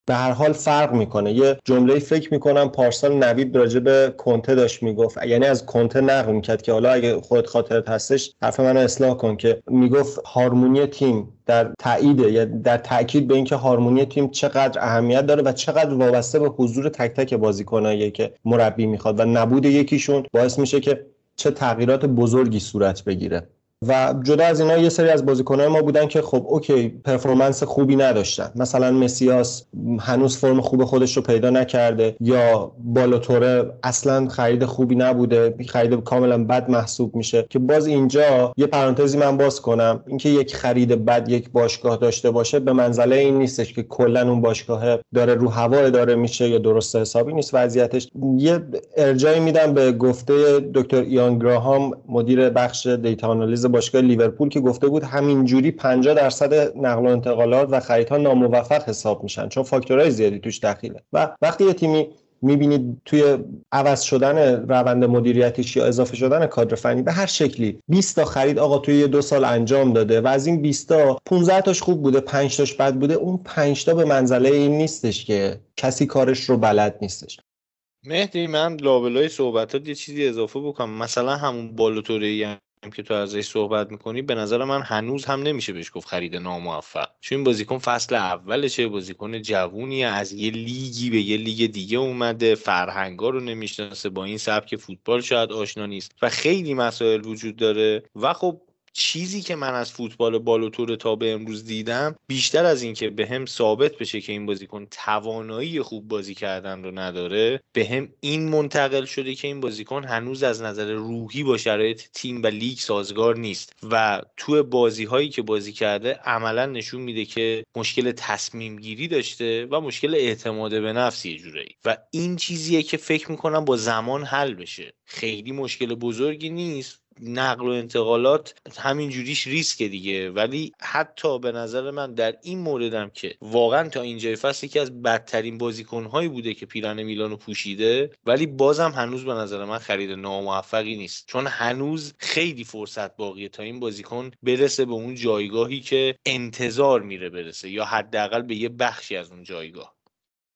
به هر حال فرق می‌کنه. یه جمله فکر می‌کنم پارسال نوید راجع به کنته داشت می‌گفت. یعنی از کنته نقل می‌کرد که حالا اگه خودت خاطرت هستش حرف منو اصلاح کن که می‌گفت هارمونی تیم در تایید یا در تاکید به اینکه هارمونی تیم چقدر اهمیت داره و چقدر وابسته به حضور تک تک بازیکنایی که مربی می‌خواد و نبود یکیشون باعث میشه که چه تغییرات بزرگی صورت بگیره. و جدا از اینا یه سری از بازیکنان ما بودن که خب اوکی پرفورمنس خوبی نداشتن. مثلا مسیاس هنوز فرم خوب خودش رو پیدا نکرده یا بالاتوره اصلا خرید خوبی نبوده خرید کاملا بد محسوب میشه که باز اینجا یه پرانتزی من باز کنم. اینکه یک خرید بد یک باشگاه داشته باشه به منزله این نیستش که کلا اون باشگاه داره رو هوا اداره میشه یا درست حسابی نیست. وضعیتش یه ارجایی میدم به گفته دکتر ایان گراهام مدیر بخش دیتا آنالیز باشگاه لیورپول که گفته بود همینجوری 50 درصد نقل و انتقالات و خریدها ناموفق حساب میشن چون فاکتورهای زیادی توش دخیله. و وقتی یه تیمی می‌بینید توی عوض شدن روند مدیریتیش یا اضافه شدن کادر فنی به هر شکلی 20 تا خرید آقا توی دو سال انجام داده و از این 20 تا 15 تاش خوب بوده 5 تاش بد بوده اون 5 تا به منزله این نیستش که کسی کارش رو بلد نیستش. مهدی من لابلای صحبتات یه چیزی اضافه بکنم. مثلا همون بالوتوری که تو ازش صحبت می‌کنی به نظر من هنوز هم نمیشه بهش گفت خرید ناموفق. چون این بازیکن فصل اولشه بازیکن جوونی از یه لیگی به یه لیگ دیگه اومده فرهنگا رو نمی‌شناسه با این سبک فوتبال شاید آشنا نیست. و خیلی مسائل وجود داره. و خب چیزی که من از فوتبال بالوتور تا به امروز دیدم بیشتر از اینکه به هم ثابت بشه که این بازیکن توانایی خوب بازی کردن رو نداره به هم این منتقل شده که این بازیکن هنوز از نظر روحی با شرایط تیم و لیگ سازگار نیست و تو بازی هایی که بازی کرده عملا نشون میده که مشکل تصمیم گیری داشته و مشکل اعتماد به نفس یه جورایی. و این چیزیه که فکر می‌کنم با زمان حل بشه. خیلی مشکل بزرگی نیست. نقل و انتقالات همین جوریش ریسک دیگه. ولی حتی به نظر من در این موردم که واقعا تا اینجای فصل یکی از بدترین بازیکنهایی بوده که پیرن میلانو پوشیده ولی بازم هنوز به نظر من خرید ناموفقی نیست. چون هنوز خیلی فرصت باقیه تا این بازیکن برسه به اون جایگاهی که انتظار میره برسه یا حداقل به یه بخشی از اون جایگاه.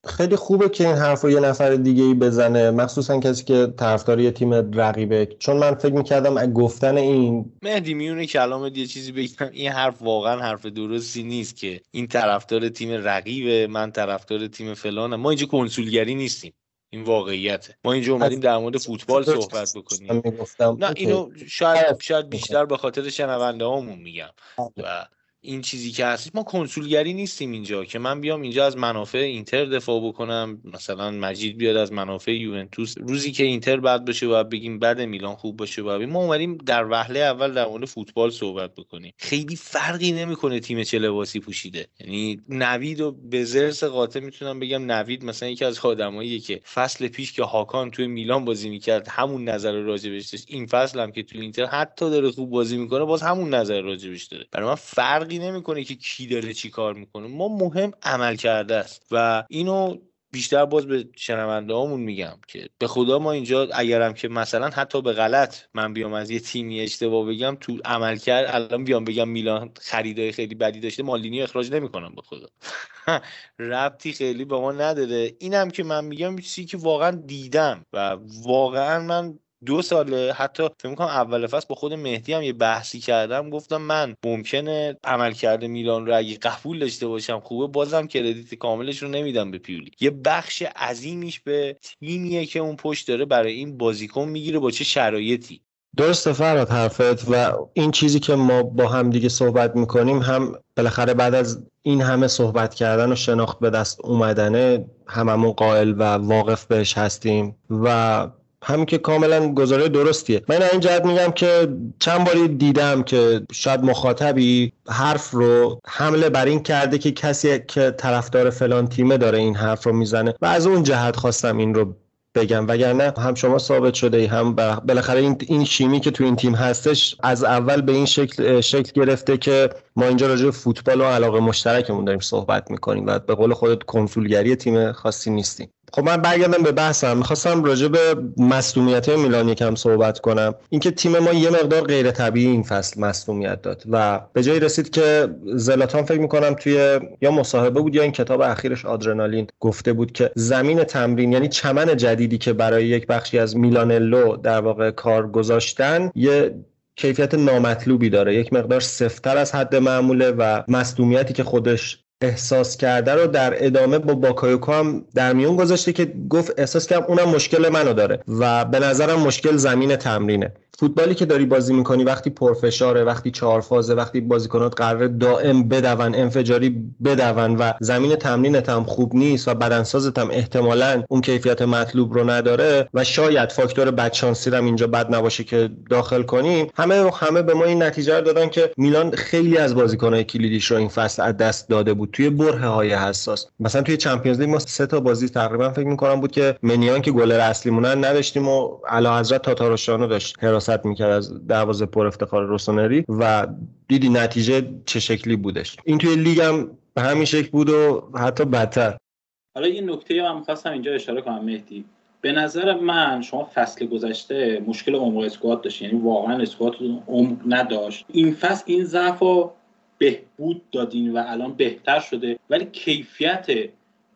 خیلی خوبه که این حرف رو یه نفر دیگه ای بزنه مخصوصا کسی که طرفدار یه تیم رقیبه. چون من فکر می‌کردم گفتن این مهدی میونه کلامت یه چیزی بگم این حرف واقعا حرف درستی نیست که این طرفدار تیم رقیبه من طرفدار تیم فلانم. ما اینجا کنسولگری نیستیم. این واقعیته. ما اینجا اومدیم در مورد فوتبال صحبت بکنیم. نه اینو شاید شاید بیشتر به خاطر شنونده هامون میگم. و این چیزی که هست ما کنسولگری نیستیم اینجا که من بیام اینجا از منافع اینتر دفاع بکنم. مثلا مجید بیاد از منافع یوونتوس. روزی که اینتر بد باشه و بگیم بعد میلان خوب باشه و ما اومدیم در وهله اول در مورد فوتبال صحبت بکنیم. خیلی فرقی نمی‌کنه تیم چه لباسی پوشیده. یعنی نوید و به زرس قاطع می‌تونم بگم نوید مثلا یکی از آدماییه که فصل پیش که هاکان توی میلان بازی می‌کرد همون نظر راجبش داشت. این فصل هم که توی اینتر حتی داره خوب بازی می‌کنه باز همون نظر راجبش داره. برای من فرق فرقی نمی‌کنه که کی داره چی کار می‌کنه. ما مهم عمل کرده است. و اینو بیشتر باز به شنونده هامون میگم که به خدا ما اینجا اگرم که مثلا حتی به غلط من بیام از یه تیمی اشتباه بگم تو عمل کرد الان بیام بگم میلان خریدای خیلی بدی داشته مالینی اخراج نمی‌کنم به خدا. ربطی خیلی به ما نداره. اینم که من میگم چیزی که واقعا دیدم و واقعا من دو ساله حتی فکر می‌کنم اول فصل با خود مهدی هم یه بحثی کردم گفتم من ممکنه عملکرد میلان رو اگه قبول داشته باشم خوبه بازم کردیت کاملش رو نمیدم به پیولی. یه بخش عظیمیش به تیمیه که اون پشت داره برای این بازیکن می‌گیره با چه شرایطی. درسته فراد حرفت و این چیزی که ما با هم دیگه صحبت می‌کنیم هم بالاخره بعد از این همه صحبت کردن و شناخت به دست اومدنه هممون قائل و واقف بهش هستیم و همین که کاملا گزاره درستیه. من این جهت میگم که چند باری دیدم که شاید مخاطبی حرف رو حمله بر این کرده که کسی که طرفدار فلان تیمه داره این حرف رو می‌زنه و از اون جهت خواستم این رو بگم. وگرنه هم شما ثابت شده ای هم بالاخره این این شیمی که تو این تیم هستش از اول به این شکل شکل گرفته که ما اینجا راجع فوتبال و علاقه مشترکمون داریم صحبت می‌کنیم و به قول خودت کنسولگری تیم خاصی نیستیم. خب من برگردم به بحثم. می‌خواستم راجع به مصدومیت میلان یکم صحبت کنم. اینکه تیم ما یه مقدار غیر طبیعی این فصل مصدومیت داد و به جایی رسید که زلاتان فکر می‌کنم توی یا مصاحبه بود یا این کتاب اخیرش آدرنالین گفته بود که زمین تمرین یعنی چمن جدیدی که برای یک بخشی از میلانلو در واقع کار گذاشتن یه کیفیت نامطلوبی داره. یک مقدار سفت‌تر از حد معموله و مصدومیتی که خودش احساس کرده رو در ادامه با باکایوکو هم در میون گذاشته که گفت احساس کردم اونم مشکل منو داره و به نظرم مشکل زمین تمرینه. فوتبالی که داری بازی می‌کنی وقتی پرفشاره وقتی چهار فازه وقتی بازیکنات قراره دائم بدوئن انفجاری بدوئن و زمین تمرینت هم خوب نیست و بدنسازت هم احتمالا اون کیفیت مطلوب رو نداره و شاید فاکتور بدشانسی هم اینجا بد نباشه که داخل کنیم همه همه به ما این نتیجه رو دادن که میلان خیلی از بازیکنهای کلیدیش رو این فصل از دست داده بود. توی برهه های حساس. مثلا توی Champions League ما سه تا بازی تقریبا فکر می‌کنم بود که منیان که گلر اصلیمون نداشتیم و حضرت تاتاروشانو داشت. حراست می‌کرد از دروازه پر افتخار روسونری و دیدی نتیجه چه شکلی بودش. این توی لیگ هم به همین شکل بود و حتی بدتر. حالا یه نکته من می‌خواستم اینجا اشاره کنم مهدی. به نظر من شما فصل گذشته مشکل عمر اسکواد داشت یعنی واقعا اسکواد عمر نداشت. این فصل این ضعف بهبود دادین و الان بهتر شده ولی کیفیت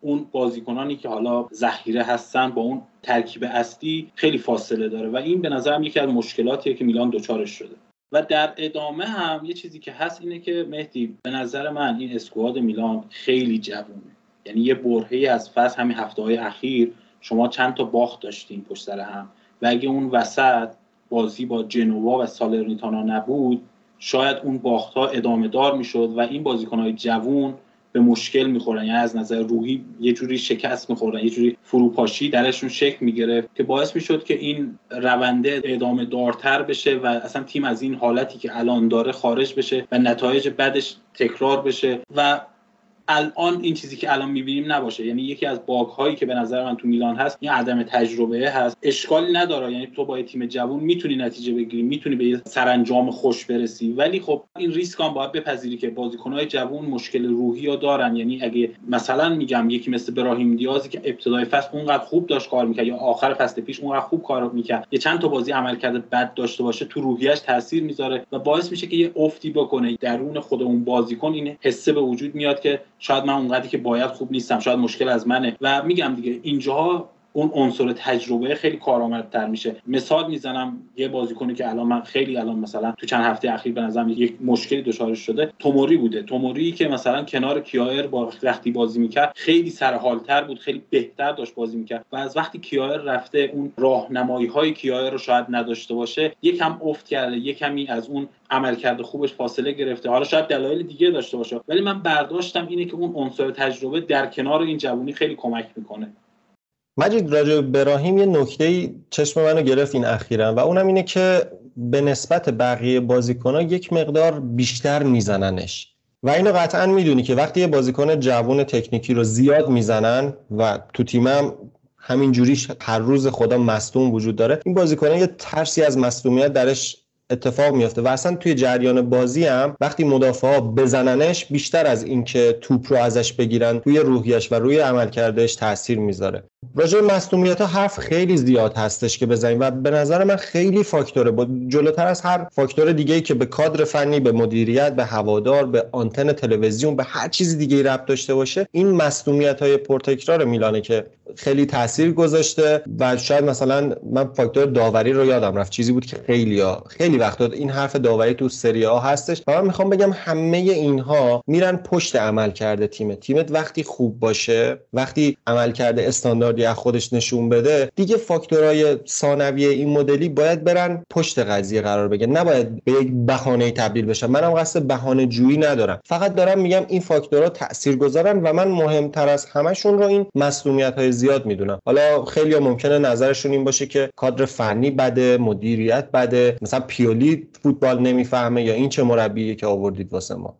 اون بازیکنانی که حالا ذخیره هستن با اون ترکیب اصلی خیلی فاصله داره و این به نظرم یکی از مشکلاتیه که میلان دوچارش شده. و در ادامه هم یه چیزی که هست اینه که مهدی به نظر من این اسکواد میلان خیلی جوونه. یعنی یه برهه از فصل همین هفته های اخیر شما چند تا باخت داشتین پشت سر هم و اگه اون وسط بازی با جنوا و سالرنیتانا نبود شاید اون باخت ها ادامه دار می‌شد و این بازیکن های جوون به مشکل می‌خورن. یعنی از نظر روحی یه جوری شکست می‌خورن یه جوری فروپاشی درشون شکل می‌گرفت که باعث می‌شد که این رونده ادامه دارتر بشه و اصلا تیم از این حالتی که الان داره خارج بشه و نتایج بدش تکرار بشه و الان این چیزی که الان می‌بینیم نباشه. یعنی یکی از باگ هایی که به نظر من تو میلان هست این عدم تجربه هست. اشکالی نداره. یعنی تو با تیم جوون می‌تونی نتیجه بگیری می‌تونی به یه سرانجام خوش برسی. ولی خب این ریسک هم باید بپذیری که بازیکنهای جوون مشکل روحی ها دارن. یعنی اگه مثلا میگم یکی مثل براهیم دیازی که ابتدای فصل اونقدر خوب داشت کار می‌کرد یا آخر فصل پیش اونقدر خوب کار می‌کرد یه چند تا بازی عملکرد بد داشته باشه تو روحیش تاثیر می‌ذاره و باعث میشه که یه افتی بکنه. درون خود اون بازیکن این حسه به وجود میاد که شاید من اونقدری که باید خوب نیستم شاید مشکل از منه. و میگم دیگه اینجاها اون عنصر تجربه خیلی کارآمدتر میشه. مثال می‌زنم یه بازیکنی که الان من خیلی الان مثلا تو چند هفته اخیر به نظرم یک مشکلی دچارش شده توموری بوده. توموری که مثلا کنار کیایر با وقتی بازی می‌کرد خیلی سرحالتر بود خیلی بهتر داشت بازی می‌کرد. و از وقتی کیایر رفته اون راهنمایی های کیایر رو شاید نداشته باشه یکم افت کرده یکمی از اون عملکرد خوبش فاصله گرفته. حالا شاید دلایل دیگه داشته باشه. ولی من برداشتم اینه که اون عنصر تجربه در کنار این جوونی خیلی کمک می‌کنه. مجید راجع براهیم یه نکته چشم منو گرفت این اخیرا و اونم اینه که به نسبت بقیه بازیکنها یک مقدار بیشتر میزننش. و اینو قطعا می‌دونی که وقتی یه بازیکن جوون تکنیکی رو زیاد می‌زنن و تو تیمم همین جوریش هر روز خدا مصدوم وجود داره این بازیکن یه ترسی از مصدومیت درش اتفاق میافته و اصلا توی جریان بازی هم وقتی مدافع ها بزننش بیشتر از اینکه توپ رو ازش بگیرن توی روحیش و روی عملکردش تاثیر می‌ذاره. راجع مصونیت ها حرف خیلی زیاد هستش که بزنیم و به نظر من خیلی فاکتوره. با جلوتر از هر فاکتور دیگه ای که به کادر فنی به مدیریت به هوادار به آنتن تلویزیون به هر چیز دیگه ربط داشته باشه این مصونیت های پرتکرار میلانه که خیلی تاثیر گذاشته و شاید مثلا من فاکتور داوری رو یادم رفت. چیزی بود که خیلی ها خیلی وقت این حرف داوری تو سری ها هستش. و من می‌خوام بگم همه اینها میرن پشت عمل کرده تیمت تیمت وقتی خوب باشه وقتی عمل کرده استانداردی از خودش نشون بده دیگه فاکتورهای ثانوی این مدلی باید برن پشت قضیه قرار بگیرن نباید به یک بهانه تبدیل بشن. منم قصد بهانه جویی ندارم. فقط دارم میگم این فاکتورها تاثیرگذارن و من مهمتر از همشون رو این مسئولیت های زیاد می‌دونم. حالا خیلی ها ممکنه نظرشون این باشه که کادر فنی بده مدیریت بده. مثلا پیولی فوتبال نمی‌فهمه یا این چه مربیه که آوردید واسه ما.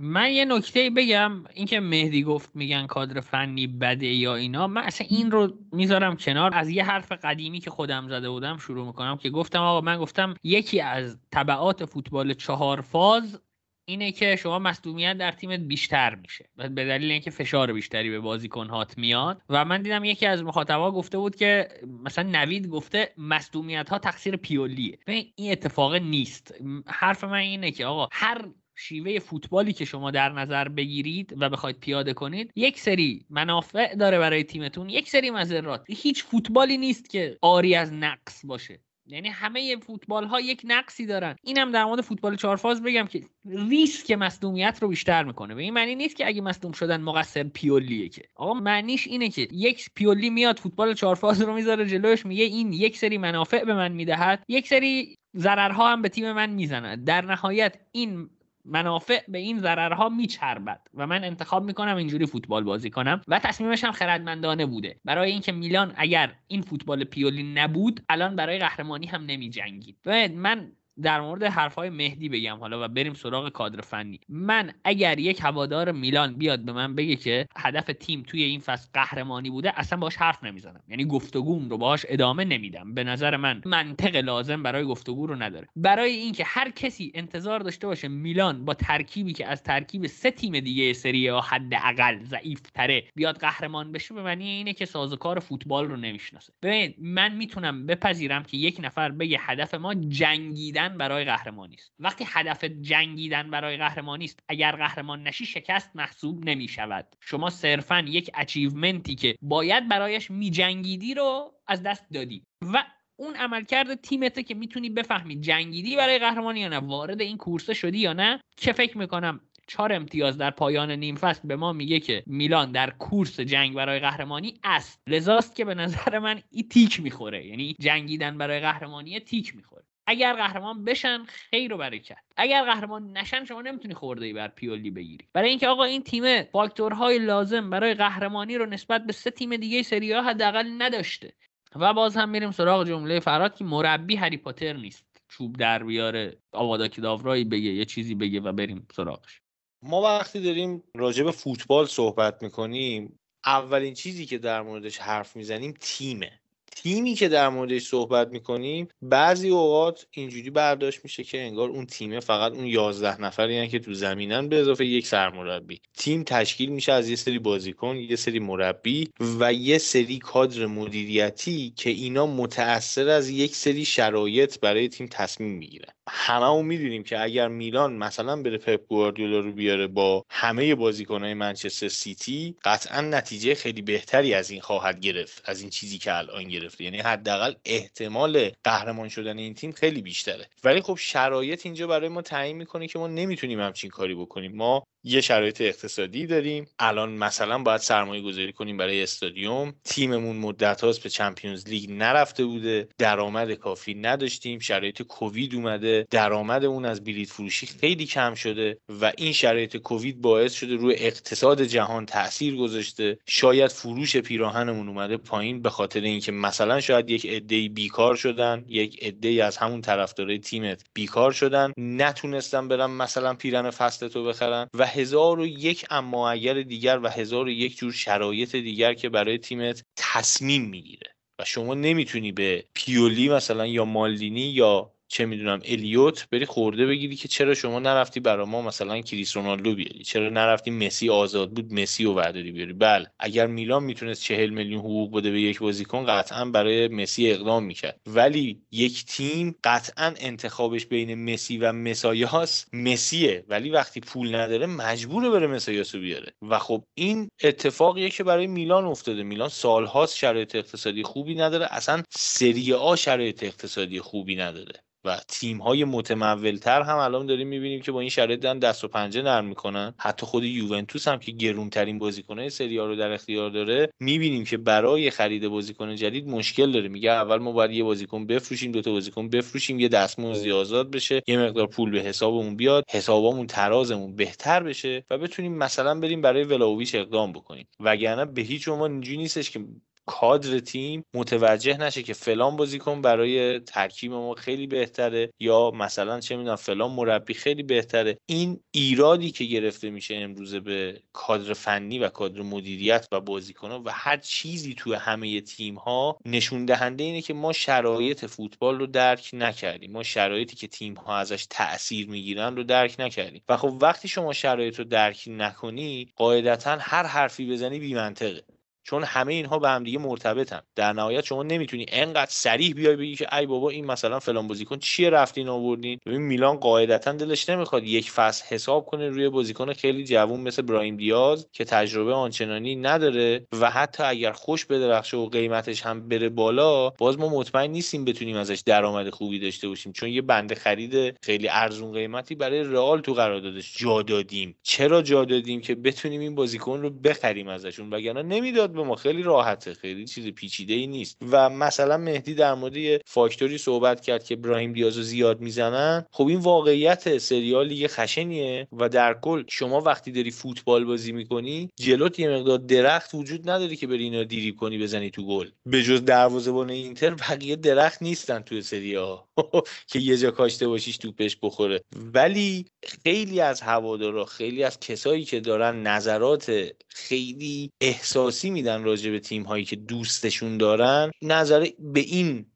من یه نکته بگم اینکه مهدی گفت میگن کادر فنی بده یا اینا من اصلا این رو می‌ذارم کنار. از یه حرف قدیمی که خودم زده بودم شروع می‌کنم که گفتم آقا من گفتم یکی از طبعات فوتبال چهار فاز اینه که شما مصدومیت در تیمت بیشتر میشه به دلیل اینکه فشار بیشتری به بازیکن هات میاد. و من دیدم یکی از مخاطبا گفته بود که مثلا نوید گفته مصدومیت ها تقصیر پیولیه. این اتفاق نیست. حرف من اینه که آقا هر شیوه فوتبالی که شما در نظر بگیرید و بخواید پیاده کنید یک سری منافع داره برای تیمتون یک سری مذرات. هیچ فوتبالی نیست که آری از نقص باشه. یعنی همه فوتبال ها یک نقصی دارن. اینم در مورد فوتبال چهار فاز بگم که ریسک مصدومیت رو بیشتر می‌کنه. به این معنی نیست که اگه مصدوم شدن مقصر پیولیه که. آقا معنیش اینه که یک پیولی میاد فوتبال چهار فاز رو می‌ذاره جلوش میگه این یک سری منافع به من می‌دهد یک سری ضررها هم به تیم من می‌زند. در نهایت این منافع به این ضررها میچربد. و من انتخاب می‌کنم اینجوری فوتبال بازی کنم. و تصمیمش هم خردمندانه بوده. برای اینکه میلان اگر این فوتبال پیولی نبود الان برای قهرمانی هم نمی جنگید من در مورد حرفهای مهدی بگم حالا و بریم سراغ کادر فنی. من اگر یک هوادار میلان بیاد به من بگه که هدف تیم توی این فصل قهرمانی بوده اصلا باش حرف نمی‌زنم. یعنی گفتگوم رو باهاش ادامه نمیدم. به نظر من منطق لازم برای گفتگو رو نداره. برای اینکه هر کسی انتظار داشته باشه میلان با ترکیبی که از ترکیب سه تیم دیگه سری یا حداقل ضعیف تره بیاد قهرمان بشه به معنی اینه که سازوکار فوتبال رو نمی‌شناسه. ببین من می‌تونم بپذیرم که یک نفر بگه هدف ما جنگیدن برای قهرمانی است وقتی هدف جنگیدن برای قهرمانی است اگر قهرمان نشی شکست محسوب نمی شود شما صرفا یک اچیومنتی که باید برایش می جنگیدی رو از دست دادی. و اون عملکرد تیمته که می‌تونی بفهمی جنگیدی برای قهرمانی یا نه وارد این کورسه شدی یا نه که فکر می‌کنم چهار امتیاز در پایان نیم فصل به ما میگه که میلان در کورس جنگ برای قهرمانی است. لذاست که به نظر من این تیک می‌خوره. یعنی جنگیدن برای قهرمانی تیک می‌خوره. اگر قهرمان بشن خیر و برکت. اگر قهرمان نشن شما نمی‌تونی خورده ای بر پیولی بگیری. برای اینکه آقا این تیم فاکتورهای لازم برای قهرمانی رو نسبت به سه تیم دیگه سری ها حداقل نداشته. و باز هم میریم سراغ جمله فراد که مربی هری پاتر نیست. چوب در بیاره آوادا داورایی بگه یه چیزی بگه و بریم سراغش. ما وقتی داریم راجع به فوتبال صحبت می‌کنیم اولین چیزی که در موردش حرف می‌زنیم تیمه. تیمی که در موردش صحبت می‌کنیم بعضی اوقات اینجوری برداشت میشه که انگار اون تیمه فقط اون یازده نفری که تو زمینن به اضافه یک سرمربی. تیم تشکیل میشه از یه سری بازیکن یه سری مربی و یه سری کادر مدیریتی که اینا متأثر از یک سری شرایط برای تیم تصمیم می‌گیرن. همه می‌دونیم که اگر میلان مثلا بره پپ گواردیولا رو بیاره با همه بازیکنهای منچستر سیتی قطعا نتیجه خیلی بهتری از این خواهد گرفت از این چیزی که الان گرفته. یعنی حداقل احتمال قهرمان شدن این تیم خیلی بیشتره. ولی خب شرایط اینجا برای ما تعیین می‌کنه که ما نمی‌تونیم همچین کاری بکنیم. ما یه شرایط اقتصادی داریم. الان مثلا باید سرمایه گذاری کنیم برای استادیوم. تیممون مدت هاست به Champions League نرفته بوده. درآمد کافی نداشتیم. شرایط کووید اومده. درآمد اون از بلیت فروشی خیلی کم شده و این شرایط کووید باعث شده روی اقتصاد جهان تاثیر گذاشته. شاید فروش پیراهنمون اومده پایین به خاطر اینکه مثلا شاید یک عده بیکار شدن. یک عده از همون طرفدارای تیمت بیکار شدن. نتونستن برن مثلا پیرن فصل تو بخرن و هزار و یک اما اگر دیگر و هزار و یک جور شرایط دیگر که برای تیمت تصمیم می‌گیره. و شما نمی‌تونی به پیولی مثلا یا مالدینی یا چه می‌دونم الیوت بری خورده بگیری که چرا شما نرفتی برا ما مثلا کریس رونالدو بیاری؟ چرا نرفتی مسی آزاد بود مسی رو برداری بیاری؟ بله اگر میلان می‌تونست چهل میلیون حقوق بده به یک بازیکن قطعا برای مسی اقدام می‌کرد. ولی یک تیم قطعا انتخابش بین مسی و مسایاس مسیه. ولی وقتی پول نداره مجبوره بره مسایاس رو بیاره. و خب این اتفاقیه که برای میلان افتاده. میلان سالهاست شرایط اقتصادی خوبی نداره. اصلا سری آ شرایط اقتصادی خوبی نداره. و تیم های متمولتر هم الان داریم می‌بینیم که با این شرایط دارن دست و پنجه نرم می‌کنن. حتی خود یوونتوس هم که گرونترین بازیکنه سری رو در اختیار داره می‌بینیم که برای خرید بازیکن جدید مشکل داره. میگه اول ما باید یه بازیکن بفروشیم دو تا بازیکن بفروشیم یه دستمزدی آزاد بشه یه مقدار پول به حسابمون بیاد حسابمون ترازمون بهتر بشه و بتونیم مثلا بریم برای ولاویچ اقدام بکنیم. وگرنه به هیچ عنوان اینجوری نیستش که کادر تیم متوجه نشه که فلان بازیکن برای ترکیب ما خیلی بهتره یا مثلا چه می‌دونم فلان مربی خیلی بهتره. این ایرادی که گرفته میشه امروزه به کادر فنی و کادر مدیریت و بازیکنان و هر چیزی توی همه تیم ها نشون دهنده اینه که ما شرایط فوتبال رو درک نکردیم. ما شرایطی که تیم ها ازش تاثیر می‌گیرن رو درک نکردیم. و خب وقتی شما شرایط رو درک نکنی قاعدتا هر حرفی بزنی بی منطقه چون همه اینها به هم دیگه مرتبطن. در نهایت شما نمی‌تونی انقدر سریح بیای بگی که ای بابا این مثلا فلان بازیکن چیه رفتین آوردین؟ ببین میلان قاعدتا دلش نمی‌خواد یک فصل حساب کنه روی بازیکن خیلی جوون مثل برایم دیاز که تجربه آنچنانی نداره و حتی اگر خوش بدرخشه و قیمتش هم بره بالا باز ما مطمئن نیستیم بتونیم ازش درآمد خوبی داشته باشیم. چون یه بنده خرید خیلی ارزون قیمتی برای رئال تو قراردادش جا دادیم. چرا جا دادیم که بتونیم این بازیکن رو بخریم ازشون؟ وگرنه نمی‌داد به ما خیلی راحته خیلی چیز پیچیده ای نیست. و مثلا مهدی در مورد یه فاکتوری صحبت کرد که ابراهیم دیازو زیاد می‌زنن. خب این واقعیت سریال لیگ خشنیه و در کل شما وقتی داری فوتبال بازی می‌کنی جلوت یه مقدار درخت وجود نداری که بری اینا دیری کنی بزنی تو گل. به جز دروازه‌بان اینتر بقیه درخت نیستن توی سری ها که یه جا کاشته باشیش توپش بخوره. ولی خیلی از هوادارا خیلی از کسایی که دارن نظرات خیلی احساسی میدن راجع به تیم هایی که دوستشون دارن. نظر به این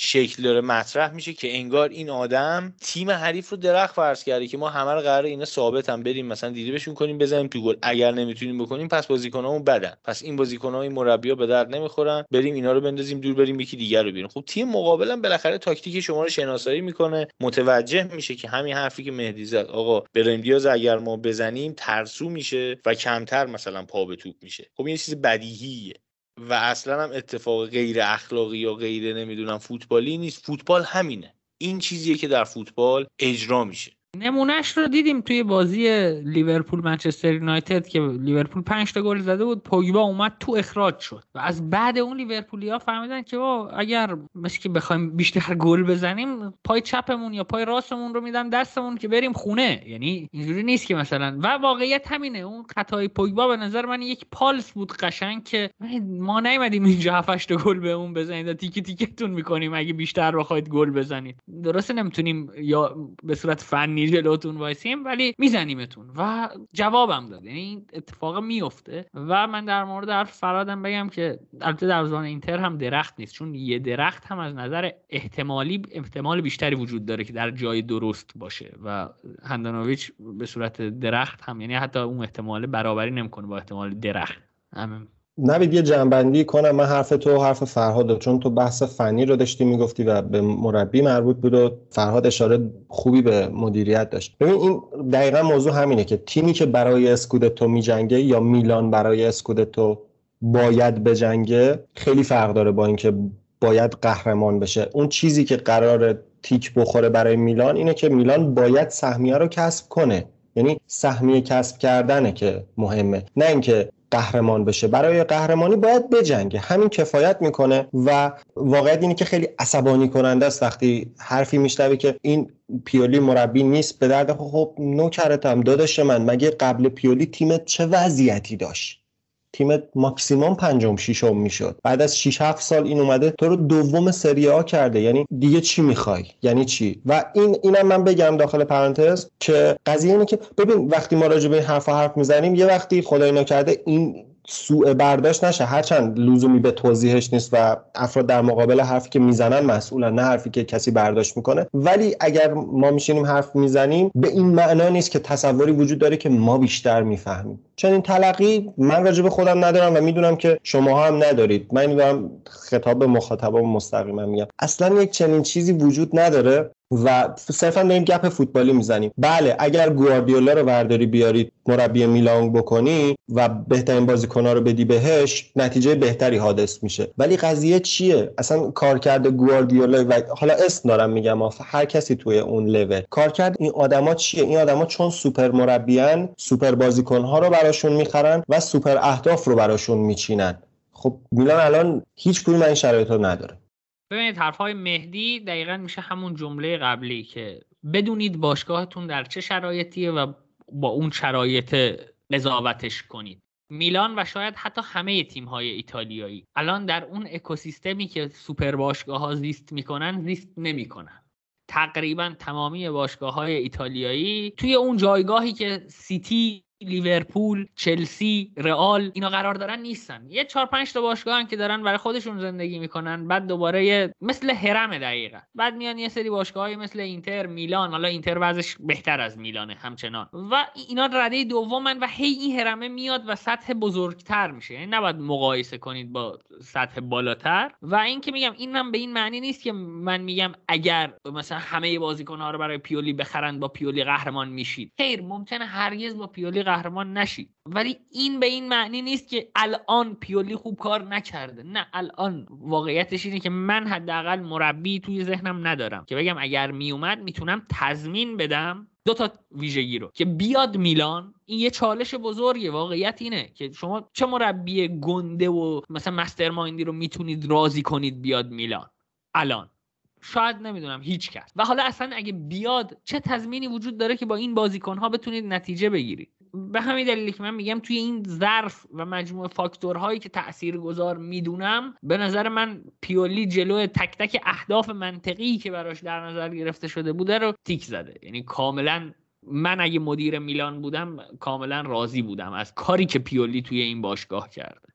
شکل داره مطرح میشه که انگار این آدم تیم حریف رو درخت فرض کرده که ما همه رو قرار اینا ثابت هم بریم مثلا بهشون کنیم بزنیم تو گل. اگر نمی‌تونیم بکنیم پس بازیکنامون بدن. پس این بازیکن‌ها این مربی‌ها به درد نمی‌خورن. بریم اینا رو بندازیم دور بریم یکی دیگر رو بیرون. خب تیم مقابلم بالاخره تاکتیک شما رو شناسایی می‌کنه. متوجه میشه که همین حرفی که مهدی زد آقا بریم دیاز اگر ما بزنیم ترسو میشه و کمتر مثلا پا به توپ میشه. خب این چیز بدیهیه. و اصلا هم اتفاق غیر اخلاقی یا غیر نمی‌دونم فوتبالی نیست. فوتبال همینه. این چیزیه که در فوتبال اجرا میشه. نمونهش رو دیدیم توی بازی لیورپول منچستر یونایتد که لیورپول 5 تا گل زده بود. پوگبا اومد تو اخراج شد و از بعد اون لیورپولیا فهمیدن که اگر مثل که بخوایم بیشتر گل بزنیم پای چپمون یا پای راستمون رو میدن دستمون که بریم خونه. یعنی اینجوری نیست که مثلا. و واقعیت همینه. اون خطای پوگبا به نظر من یک پالس بود قشنگ که ما نیومدیم اینجا 7 تا گل بهمون بزنید تیکی تیکتون می‌کنیم اگه بیشتر بخواید گل بزنید. درسته نمی‌تونیم یا به صورت فنی جلوتون وایسیم ولی میزنیمتون. و جوابم داد. یعنی این اتفاق میفته و من در مورد حرف فرادم بگم که البته در زبان اینتر هم درخت نیست. چون یه درخت هم از نظر احتمالی احتمال بیشتری وجود داره که در جای درست باشه. و هندانویچ به صورت درخت هم یعنی حتی اون احتمال برابری نمی‌کنه با احتمال درخت. نوید یه جنبندی کنم. من حرف تو حرف فرهاد چون تو بحث فنی رو داشتی می‌گفتی و به مربی مربوط بود و فرهاد اشاره خوبی به مدیریت داشت. ببین این دقیقا موضوع همینه که تیمی که برای اسکودتو میجنگه یا میلان برای اسکودتو باید بجنگه خیلی فرق داره با اینکه باید قهرمان بشه. اون چیزی که قرار تیک بخوره برای میلان اینه که میلان باید سهمیه رو کسب کنه. یعنی سهمیه کسب کردنه که مهمه. نه اینکه قهرمان بشه. برای قهرمانی باید بجنگه. همین کفایت می‌کنه و واقعیت اینه که خیلی عصبانی کننده است وقتی حرفی میشنوی که این پیولی مربی نیست. به درد خب نوکرتم داداش من مگه قبل پیولی تیمت چه وضعیتی داشت؟ تیمت ماکسیموم پنجم ششم می‌شد. بعد از 6 7 سال این اومده تو رو دوم سری آ کرده. یعنی دیگه چی می‌خوای؟ یعنی چی؟ و این اینم من بگم داخل پرانتز که قضیه اینه که ببین وقتی ما راجع به حرف حرف می‌زنیم یه وقتی خدای نکرده این سوء برداشت نشه. هرچند لزومی به توضیحش نیست و افراد در مقابل حرفی که می‌زنن مسئولن نه حرفی که کسی برداشت می‌کنه. ولی اگر ما میشینیم حرف می‌زنیم به این معنا نیست که تصوری وجود داره که ما بیشتر می‌فهمیم. چنین تلقی من راجع به خودم ندارم و می‌دونم که شما هم ندارید. من دارم خطاب مخاطبم مستقیما میگم. اصلا یک چنین چیزی وجود نداره. و صرفا داریم گپ فوتبالی می‌زنیم. بله اگر گواردیولا رو ورداری بیارید مربی میلان بکنی و بهترین بازیکنها رو بدی بهش نتیجه بهتری حادث میشه. ولی قضیه چیه؟ اصلا کارکرد گواردیولا و حالا اسم دارم میگم هر کسی توی اون لول. کارکرد این آدما چیه؟ این آدما چون سوپر مربیان سوپر بازیکنها رو براشون می‌خرن و سوپر اهداف رو براشون میچینن. خب میلان الان هیچ کدوم این شرایط رو نداره. ببینید حرفهای مهدی دقیقا میشه همون جمله قبلی که بدونید باشگاهتون در چه شرایطیه و با اون شرایط قضاوتش کنید. میلان و شاید حتی همه تیم های ایتالیایی الان در اون اکوسیستمی که سوپر باشگاه ها زیست می‌کنن زیست نمی‌کنن. تقریبا تمامی باشگاه های ایتالیایی توی اون جایگاهی که سیتی لیورپول چلسی رئال اینا قرار دارن نیستن. یه چهار پنج تا باشگاه که دارن برای خودشون زندگی می‌کنن بعد دوباره یه مثل هرم دقیقا. بعد میان یه سری باشگاه مثل اینتر میلان. حالا اینتر وضعش بهتر از میلانه همچنان. و اینا رده دومن و هی این هرمه میاد و سطح بزرگتر میشه. یعنی نباید مقایسه کنید با سطح بالاتر. و این که میگم این هم به این معنی نیست که من میگم اگر مثلا همه بازیکن‌ها رو برای پیولی بخرن با پیولی قهرمان میشید. خیر ممکنه هرگز با پیولی قهرمان نشید ولی این به این معنی نیست که الان پیولی خوب کار نکرده. نه الان واقعیتش اینه که من حداقل مربی توی ذهنم ندارم. که بگم اگر میومد می‌تونم تضمین بدم دو تا ویژگی رو. که بیاد میلان این یه چالش بزرگه واقعیت اینه که شما چه مربی گنده و مثلا مستر مایندی رو می‌تونید راضی کنید بیاد میلان. الان. شاید نمی‌دونم هیچ کس. و حالا اصلا اگه بیاد چه تضمینی وجود داره که با این بازیکنها بتونید نتیجه بگیرید؟ به همین دلیلی که من میگم توی این ظرف و مجموعه فاکتورهایی که تأثیر گذار می‌دونم به نظر من پیولی جلو تک تک اهداف منطقی که براش در نظر گرفته شده بوده رو تیک زده. یعنی کاملا من اگه مدیر میلان بودم کاملا راضی بودم از کاری که پیولی توی این باشگاه کرده.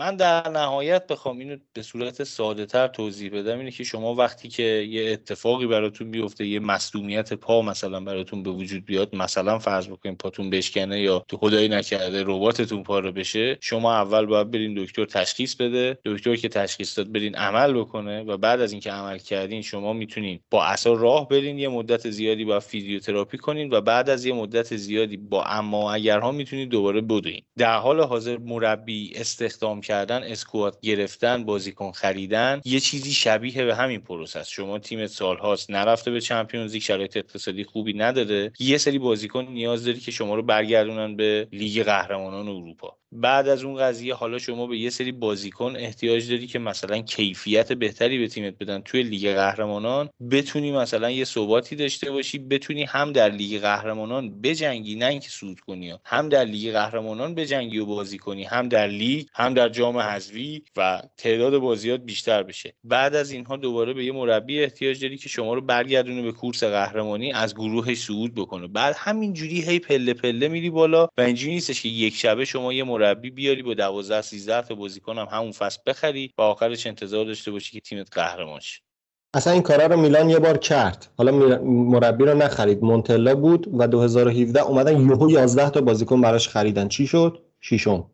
من در نهایت بخوام اینو به صورت ساده تر توضیح بدم اینه که شما وقتی که یه اتفاقی براتون بیفته یه مصدومیت پا مثلا براتون به وجود بیاد مثلا فرض بکنیم پاتون بشکنه یا تو خدایی نکرده رباتتون پا رو بشه شما اول باید برین دکتر تشخیص بده دکتر که تشخیص داد برین عمل بکنه و بعد از اینکه عمل کردین شما می‌تونین با اثر راه برین یه مدت زیادی با فیزیوتراپی کنین و بعد از یه مدت زیادی با اما اگرها می‌تونید دوباره بدوین. در حال حاضر مربی استخدام کردن اسکواد گرفتن بازیکن خریدن یه چیزی شبیه به همین پروسه است. شما تیم سالهاست نرفته به چمپیونز لیگ شرایط اقتصادی خوبی نداره. یه سری بازیکن نیاز داری که شما رو برگردونن به لیگ قهرمانان اروپا. بعد از اون قضیه حالا شما به یه سری بازیکن احتیاج داری که مثلا کیفیت بهتری به تیمت بدن توی لیگ قهرمانان بتونی مثلا یه ثباتی داشته باشی بتونی هم در لیگ قهرمانان بجنگی نه اینکه سود کنی هم در لیگ قهرمانان بجنگی و بازی کنی هم در لیگ هم در جام حذفی و تعداد بازیات بیشتر بشه. بعد از اینها دوباره به یه مربی احتیاج داری که شما رو برگردونه به کورس قهرمانی از گروهش صعود بکنه. بعد همینجوری هی پله پله میری بالا و اینجوری نیستش که یک شبه شما یه مربی بیاری با 12 13 تا بازیکن هم همون فصل بخری و آخرش انتظار داشته باشی که تیمت قهرمان شه. اصلا این کارا رو میلان یه بار کرد. حالا مربی رو نخرید. مونتلا بود و 2017 اومدن یهو 11 تا بازیکن براش خریدن. چی شد؟ شیشم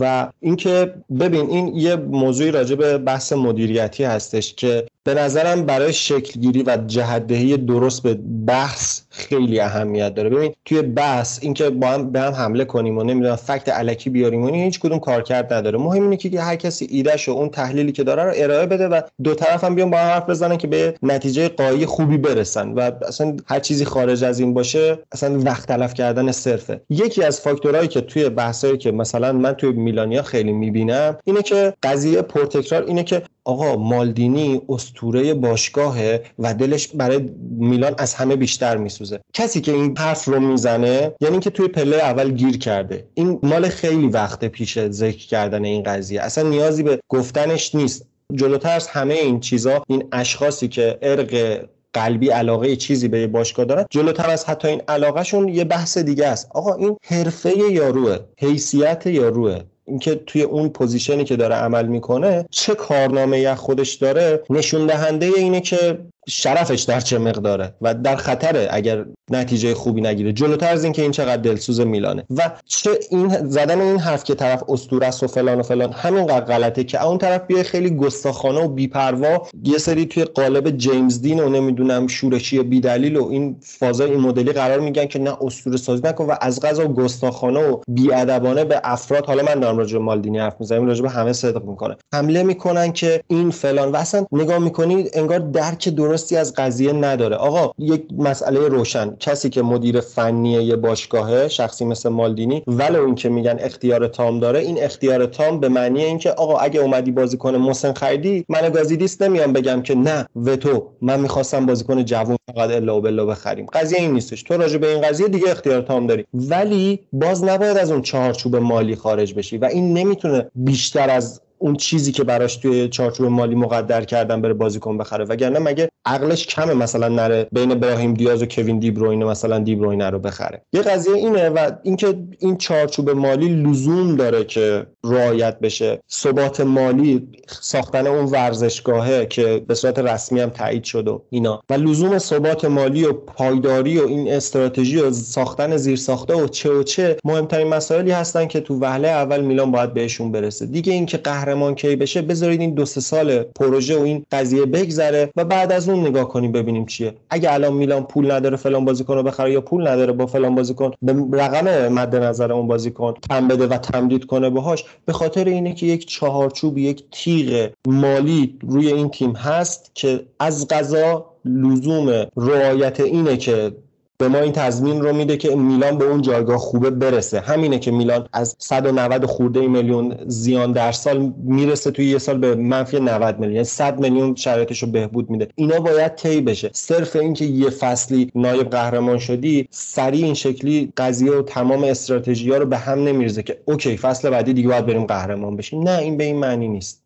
و اینکه ببین این یه موضوعی راجع به بحث مدیریتی هستش که به نظرم برای شکلگیری و جهدهی درست به بحث خیلی اهمیت داره. ببین توی بحث اینکه با هم به هم حمله کنیم و نمی‌دونم فکت علکی بیاریم و هیچ کدوم کارکرد نداره. مهم اینه که هر کسی ایدهش و اون تحلیلی که داره رو ارائه بده و دو طرف هم بیان با هم حرف بزنن که به نتیجه قایی خوبی برسن و اصلا هر چیزی خارج از این باشه اصلا وقت تلف کردن صرفه. یکی از فاکتورهایی که توی بحثایی که مثلا من توی میلانیا خیلی می‌بینم اینه که قضیه پرتکرار اینه که آقا مالدینی استوره باشگاهه و دلش برای میلان از همه بیشتر میسوزه. کسی که این حرف رو می‌زنه یعنی که توی پله اول گیر کرده. این مال خیلی وقت پیش ذکر کردن این قضیه. اصلا نیازی به گفتنش نیست. جلوتر از همه این چیزا این اشخاصی که ارق قلبی علاقه چیزی به باشگاه دارن جلوتر از حتی این علاقهشون یه بحث دیگه است. آقا این حرفه یاروه حیثیت یاروه. اینکه توی اون پوزیشنی که داره عمل می‌کنه چه کارنامه‌ای از خودش داره نشون دهنده اینه که شرفش در چه مقداره و در خطره اگر نتیجه خوبی نگیره. جلوتر از اینکه این چقدر دلسوز میلانه. و چه این زدن این حرف که طرف اسطوره و فلان و فلان همینقدر غلطه که اون طرف بیای خیلی گستاخانه و بیپروا یه سری توی قالب جیمز دین و نمی‌دونم شورشی بیدلیل و این فازای این مدلی قرار میگن که نه اسطوره سازی نکن و از قضا گستاخانه و بیادبانه به افراد. حالا من دارم راجع مالدینی حرف می‌زنم راجع به همه صدق می‌کنه. حمله می‌کنن که این فلان و نگاه می‌کنید انگار درک درستی از قضیه نداره. آقا یک مسئله روشن. کسی که مدیر فنی یه باشگاهه شخصی مثل مالدینی ولو اینکه میگن اختیار تام داره این اختیار تام به معنی اینکه آقا اگه اومدی بازیکن مسن خریدی من گازیدیس نمیام بگم که نه وتو من می‌خواستم بازیکن جوون فقط الا و بلا بخریم. قضیه این نیستش. تو راجع به این قضیه دیگه اختیار تام داری. ولی باز نباید از اون چهارچوب مالی خارج بشی و این نمی‌تونه بیشتر از اون چیزی که براش توی چارچوب مالی مقدر کردن بره بازیکن بخره. وگرنه مگه عقلش کمه مثلا نره بین براهیم دیاز و کوین دیبروینه مثلا دیبروینه رو بخره. یه قضیه اینه و اینکه این چارچوب مالی لزوم داره که رعایت بشه. ثبات مالی ساختن اون ورزشگاهه که به صورت رسمی هم تایید شد و اینا. و لزوم ثبات مالی و پایداری و این استراتژی و ساختن زیر ساخته و چه و چه مهمترین مسائلی هستن که تو وهله اول میلان باید بهشون برسه. دیگه اینکه قهرمان کی بشه بذارید این دو سه سال پروژه و این قضیه بگذره و بعد از اون نگاه کنیم ببینیم چیه. اگه الان میلان پول نداره فلان بازیکن رو بخره یا پول نداره با فلان بازیکن به رقم مد نظر اون بازیکن کم بده و تمدید کنه باهاش به خاطر اینه که یک چهارچوب یک تیغ مالی روی این تیم هست که از قضا لزوم رعایت اینه که به ما این تضمین رو میده که میلان به اون جایگاه خوبه برسه. همینه که میلان از 190 خورده میلیون زیان در سال می‌رسه توی یه سال به منفی 90 میلیون 100 یعنی میلیون شرایطش رو بهبود میده. اینا باید طی بشه. صرف اینکه یه فصلی نایب قهرمان شدی سریع این شکلی قضیه و تمام استراتژی ها رو به هم نمیرزه که اوکی فصل بعدی دیگه باید بریم قهرمان بشیم. نه این به این معنی نیست.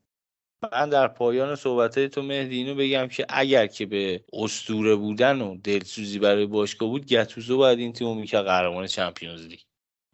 من در پایان صحبت تو مهدی اینو بگم که اگر که به استوره بودن و دلسوزی برای باشگاه بود گتوزو باید این تیمو می‌کرد قهرمان چمپیونز لیگ.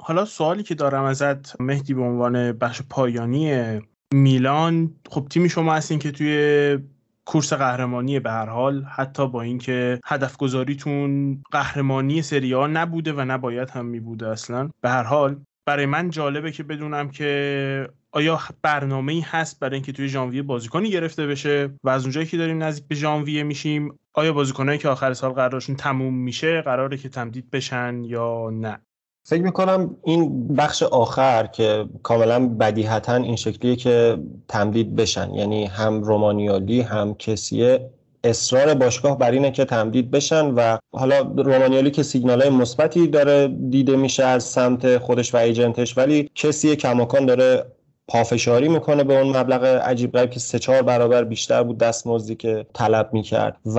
حالا سوالی که دارم ازت مهدی به عنوان بخش پایانی میلان خب تیمی شما هستین که توی کورس قهرمانی به هر حال حتی با اینکه هدف گذاریتون قهرمانی سری نبوده و نباید هم می بوده اصلا. به هر حال برای من جالبه که بدونم که آیا برنامه ای هست برای اینکه توی ژانویه بازیکنی گرفته بشه و از اونجایی که داریم نزدیک به ژانویه میشیم آیا بازیکنایی که آخر سال قرارشون تموم میشه قراره که تمدید بشن یا نه؟ فکر می‌کنم این بخش آخر که کاملا بدیهتا این شکلیه که تمدید بشن. یعنی هم رومانیالی هم کسیه. اصرار باشگاه بر اینه که تمدید بشن و حالا رومانیالی که سیگنال های مثبتی داره دیده میشه از سمت خودش و ایجنتش ولی کسی کماکان داره پافشاری می‌کنه به اون مبلغ عجیب غریب که سه چهار برابر بیشتر بود دستمزدی که طلب می‌کرد. و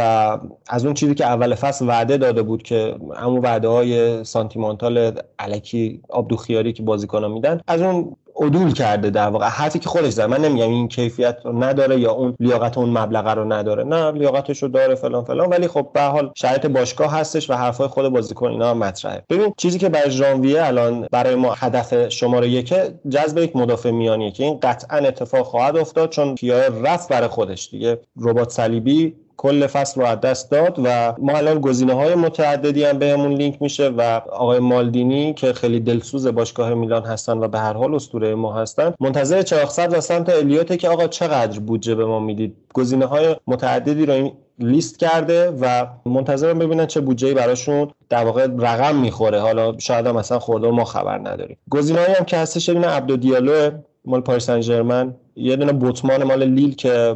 از اون چیزی که اول فصل وعده داده بود که همون وعده های سانتیمانتال علکی آبدوخیاری که بازیکنان میدن از اون عدول کرده در واقع. حرفی که خودش زده من نمیگم این کیفیت رو نداره یا اون لیاقت اون مبلغ رو نداره. نه لیاقتش رو داره فلان فلان. ولی خب به حال شرایط باشگاه هستش و حرفای خود بازیکن اینا مطرحه. ببین چیزی که برای ژانویه الان برای ما هدف شماره یکه جذب یک مدافع میانیه که این قطعا اتفاق خواهد افتاد چون کیا رفت برای خودش. دیگه ربات صلیبی کل فصل رو از دست داد و ما الان گزینه های متعددی هم بهمون لینک میشه و آقای مالدینی که خیلی دلسوز باشگاه میلان هستن و به هر حال اسطوره ما هستن منتظر چراغ از سمت الیوته که آقا چقدر بودجه به ما می‌دید. گزینه های متعددی رو این لیست کرده و منتظرم ببینن چه بودجه‌ای براشون در واقع رقم می‌خوره. حالا شاید هم مثلا خورده ما خبر نداریم. گزینه‌ای هم که هستش یه عبدو مال پاریس سن یه دونه بوتمان مال لیل که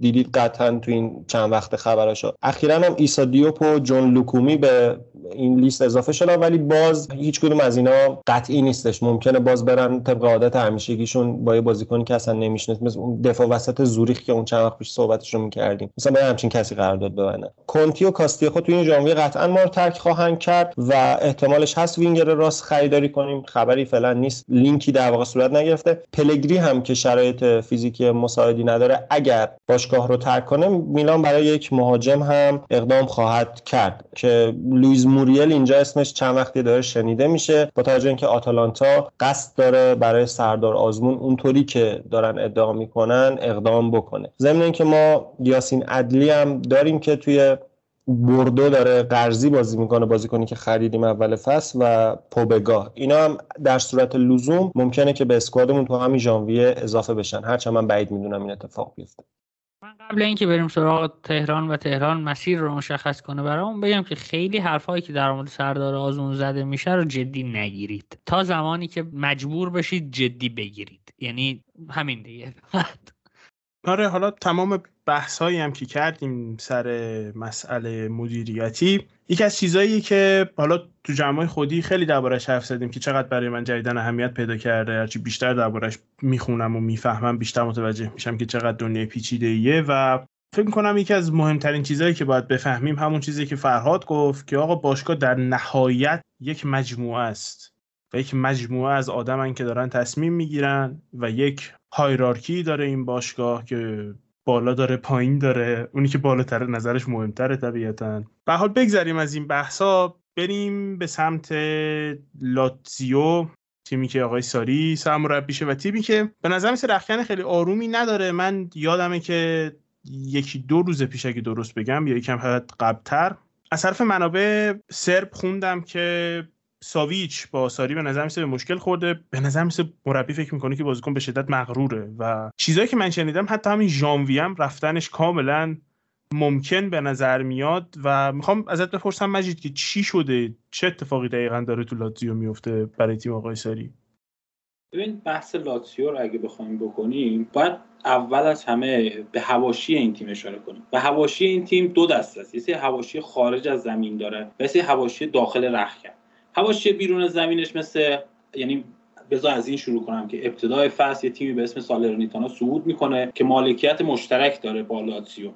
دیدید قطعا تو این چند وقت خبراشو. اخیرا هم ایسا دیوپ و جون لوکومی به این لیست اضافه شدن ولی باز هیچ کدوم از اینا قطعی نیستش. ممکنه باز برن طبق عادت همیشگیشون با یه بازیکنی که اصلا نمی‌شناسه مثل اون دفاع وسط زوریخ که اون چند وقت پیش صحبتش رو می‌کردیم. مثلا به همچین کسی قرارداد ببنده. کنتی و کاستیخو تو این ژانویه قطعا ما رو ترک خواهند کرد و احتمالش هست وینگر راست خریداری کنیم. خبری فعلا نیست. لینکی در واقع صورت نگرفته. پلگری هم که شرایط فیزیکی مساعدی نداره. اگر باشگاه رو ترک کنه میلان برای یک مهاجم هم اقدام خواهد کرد که لوئیز موریل اینجا اسمش چند وقتی داره شنیده میشه. با توجه اینکه آتالانتا قصد داره برای سردار آزمون اونطوری که دارن ادعا می‌کنن اقدام بکنه. ضمن اینکه ما یاسین عدلی هم داریم که توی بردو داره قرضی بازی می‌کنه بازیکنی که خریدیم اول فصل و پوبگاه. اینا هم در صورت لزوم ممکنه که به اسکوادمون تو همین ژانویه اضافه بشن. هرچند من بعید می‌دونم این اتفاق بیفته. من قبل اینکه بریم سراغ تهران و تهران مسیر رو مشخص کنه برامون بگم که خیلی حرفهایی که در مورد سردار آزمون زده میشه رو جدی نگیرید. تا زمانی که مجبور بشید جدی بگیرید. یعنی همین دیگه. آره حالا تمام بحث هم که کردیم سر مسئله مدیریتی یکی از چیزهایی که حالا تو جمعای خودی خیلی دربارش حرف زدیم که چقدر برای من جدیدن اهمیت پیدا کرده هرچی بیشتر دربارش می‌خونم و می‌فهمم بیشتر متوجه میشم که چقدر دنیای پیچیده ایه و فکر می‌کنم یکی از مهمترین چیزهایی که باید بفهمیم همون چیزی که فرهاد گفت که آقا باشگاه در نهایت یک مجموعه است و یک مجموعه از آدمن که دارن تصمیم می‌گیرن و یک هایرارکی داره این باشگاه که بالا داره پایین داره. اونی که بالاتر نظرش مهمتره طبیعتا. به حال بگذریم از این بحثا. بریم به سمت لاتزیو تیمی که آقای ساری سرمربیشه و تیمی که به نظر مثل رخکن خیلی آرومی نداره. من یادمه که یکی دو روز پیش اگه درست بگم یا یکم قبلتر از طرف منابع سرب خوندم که ساویچ با ساری به نظر میسه به مشکل خورده. به نظر میسه مربی فکر می‌کنه که بازیکن به شدت مغروره و چیزایی که من شنیدم حتی همین ژانویه هم رفتنش کاملا ممکن به نظر میاد و می‌خوام ازت بپرسم مجید که چی شده؟ چه اتفاقی دقیقا داره تو لاتزیو میفته برای تیم آقای ساری؟ ببین بحث لاتزیو رو اگه بخوایم بکنیم باید اول از همه به هواشی این تیم اشاره کنیم. و هواشی این تیم دو دست است یه هواشی خارج از زمین داره و یه هواشی داخل رخکن هواشی بیرون زمینش مثل یعنی بذار از این شروع کنم که ابتدای فصل یه تیمی به اسم سالرنیتانا صعود می‌کنه که مالکیت مشترک داره با لاتزیو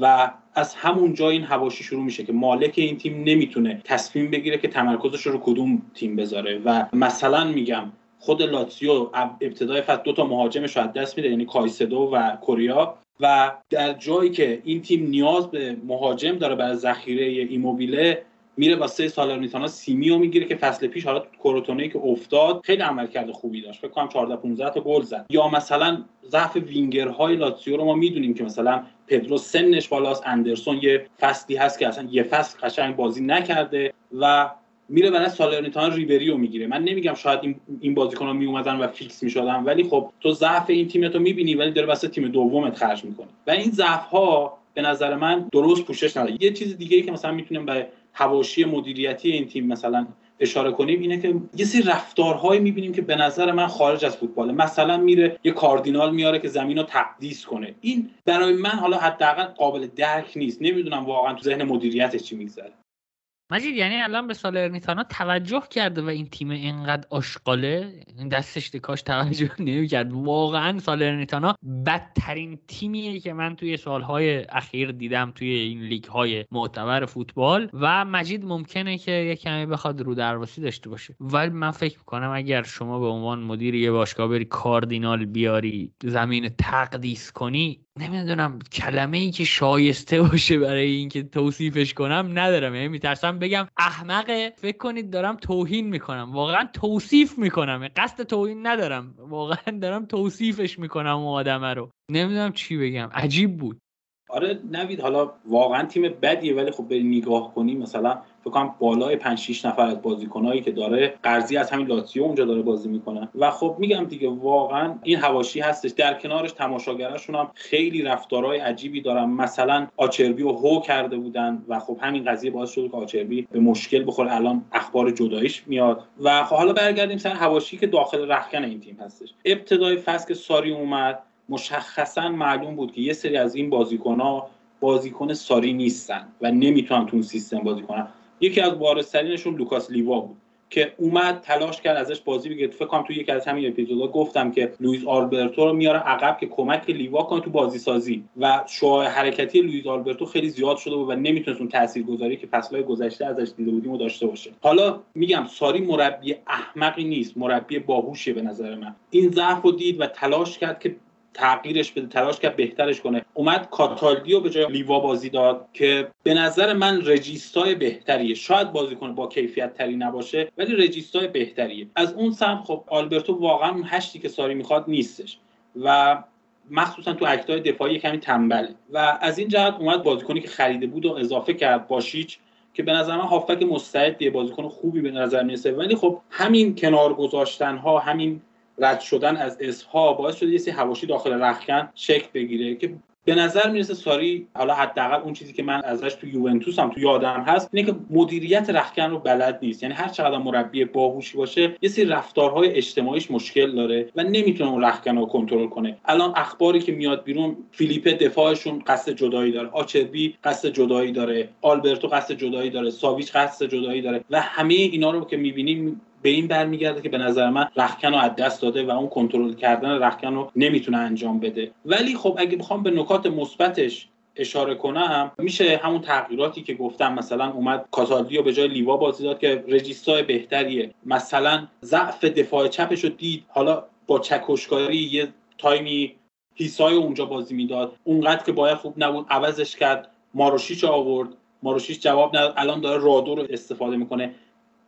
و از همون جا این هواشی شروع میشه که مالک این تیم نمی‌تونه تصمیم بگیره که تمرکزش رو کدوم تیم بذاره. و مثلا میگم خود لاتزیو ابتدای فصل دو تا مهاجمش رو دست میده یعنی کایسدو و کوریا. و در جایی که این تیم نیاز به مهاجم داره برای ذخیره ایموبیله میره واسه سالرنیتانا سیمی رو می‌گیره که فصل پیش حالا کروتونه که افتاد خیلی عملکرد خوبی داشت. فکر کنم 14 15 تا گل زد. یا مثلا ضعف وینگرهای لاتزیو رو ما می‌دونیم که مثلا پدرو سنش بالاست اندرسون یه فصلی هست که اصلا یه فصل قشنگ بازی نکرده و میره برای سالرنیتانا ریبری رو می‌گیره. من نمیگم شاید این این بازیکن‌ها میومدن و فیکس می‌شدن ولی خب تو ضعف این تیمتو می‌بینی ولی داره واسه تیم دومت خرج می‌کنه. و این ضعف ها به نظر من درست پوشش نداره. یه چیز دیگه ای که مثلا می‌تونیم به حواشی مدیریتی این تیم مثلا اشاره کنیم اینه که یه سری رفتارهایی می‌بینیم که به نظر من خارج از فوتباله مثلا میره یه کاردینال میاره که زمین رو تقدیس کنه. این برای من حالا حداقل قابل درک نیست. نمی‌دونم واقعا تو ذهن مدیریتش چی میگذره. مجید یعنی الان به سالرنیتانا توجه کرده و این تیم اینقدر آشغاله؟ دستش کاش توجه نمی‌کرد. واقعا سالرنیتانا بدترین تیمیه که من توی سالهای اخیر دیدم توی این لیگ های معتبر فوتبال. و مجید ممکنه که یه کمی بخواد رو درواسی داشته باشه. ولی من فکر می‌کنم اگر شما به عنوان مدیر یه باشگاه بری کاردینال بیاری زمین تقدیس کنی نمی‌دونم کلمه ای که شایسته باشه برای اینکه توصیفش کنم ندارم. یعنی میترسم بگم احمقه فکر کنید دارم توهین می‌کنم. واقعا توصیف می‌کنم. قصد توهین ندارم. واقعا دارم توصیفش می‌کنم اون آدمه رو. نمی‌دونم چی بگم. عجیب بود. آره نوید حالا واقعا تیم بدیه ولی خب بری نگاه کنی مثلا فکر کنم بالای 5 6 نفر از بازیکنایی که داره قرضی از همین لاتزیو اونجا داره بازی می‌کنه. و خب میگم دیگه واقعا این حواشی هستش. در کنارش تماشاگراشون هم خیلی رفتارهای عجیبی دارن. مثلا آچربی و هو کرده بودن و خب همین قضیه باعث شد که آچربی به مشکل بخوره. الان اخبار جداییش میاد. و خب حالا برگردیم سر حواشی که داخل رخکن این تیم هستش. ابتدای فصل که ساری اومد مشخصا معلوم بود که یه سری از این بازیکن‌ها بازیکن ساری نیستن و نمی‌تونن تو اون سیستم بازی کنن. یکی از بارزترینشون لوکاس لیوا بود که اومد تلاش کرد ازش بازی بگیره. فکر کنم تو یکی از همین اپیزودا گفتم که لوئیس آلبرتو رو میاره عقب که کمک لیوا کنه تو بازی سازی و شعاع حرکتی لوئیس آلبرتو خیلی زیاد شده بود و نمی‌تونست اون تاثیرگذاری که فصلهای گذشته ازش دیده بودیم و داشته باشه. حالا میگم ساری مربی احمقی نیست مربی باهوشیه به نظر من. این ضعف رو دید و تلاش کرد که تغییرش بده تلاش کرد بهترش کنه. اومد کاتالدیو به جای لیوا بازی داد که به نظر من رجیستای بهتریه. شاید بازیکن با کیفیت تری نباشه ولی رجیستای بهتریه. از اون سمت خب آلبرتو واقعا هشتی که ساری می‌خواد نیستش. و مخصوصا تو اکتای دفاعی کمی تنبله. و از این جهت اومد بازیکنی که خریده بود و اضافه کرد باشیچ که به نظر من هافک مستعدیه بازیکن خوبی به نظر می‌رسه. ولی خب همین کنار گذاشتن ها همین رد شدن از اسها باعث شده یه سری حواشی داخل رخکن شکل بگیره که به نظر می‌رسه ساری حالا حداقل اون چیزی که من ازش تو یوونتوس هم تو یادم هست اینه که مدیریت رخکن رو بلد نیست. یعنی هر چقدر مربی باهوشی باشه یه سری رفتارهای اجتماعیش مشکل داره و نمی‌تونه اون رخکن رو کنترل کنه. الان اخباری که میاد بیرون فیلیپ دفاعشون قصد جدایی داره. آچربی قصد جدایی داره. آلبرتو قصد جدایی داره. ساویچ قصد جدایی داره. و همه اینا رو که می‌بینیم به این برمیگرده که به نظر من رخکن رو از دست داده و اون کنترل کردن رخکن رو نمی‌تونه انجام بده. ولی خب اگه بخوام به نکات مثبتش اشاره کنم میشه همون تغییراتی که گفتم مثلا اومد کاتالدی رو به جای لیوا بازی داد که it: regista ی بهتریه. مثلا ضعف دفاع چپش رو دید. حالا با چکشکاری یه تایمی هیسای اونجا بازی می‌داد. اونقدر که باید خوب نبود عوضش کرد. ماروشیچ آورد. ماروشیچ جواب نداد. الان داره رادو رو استفاده می‌کنه.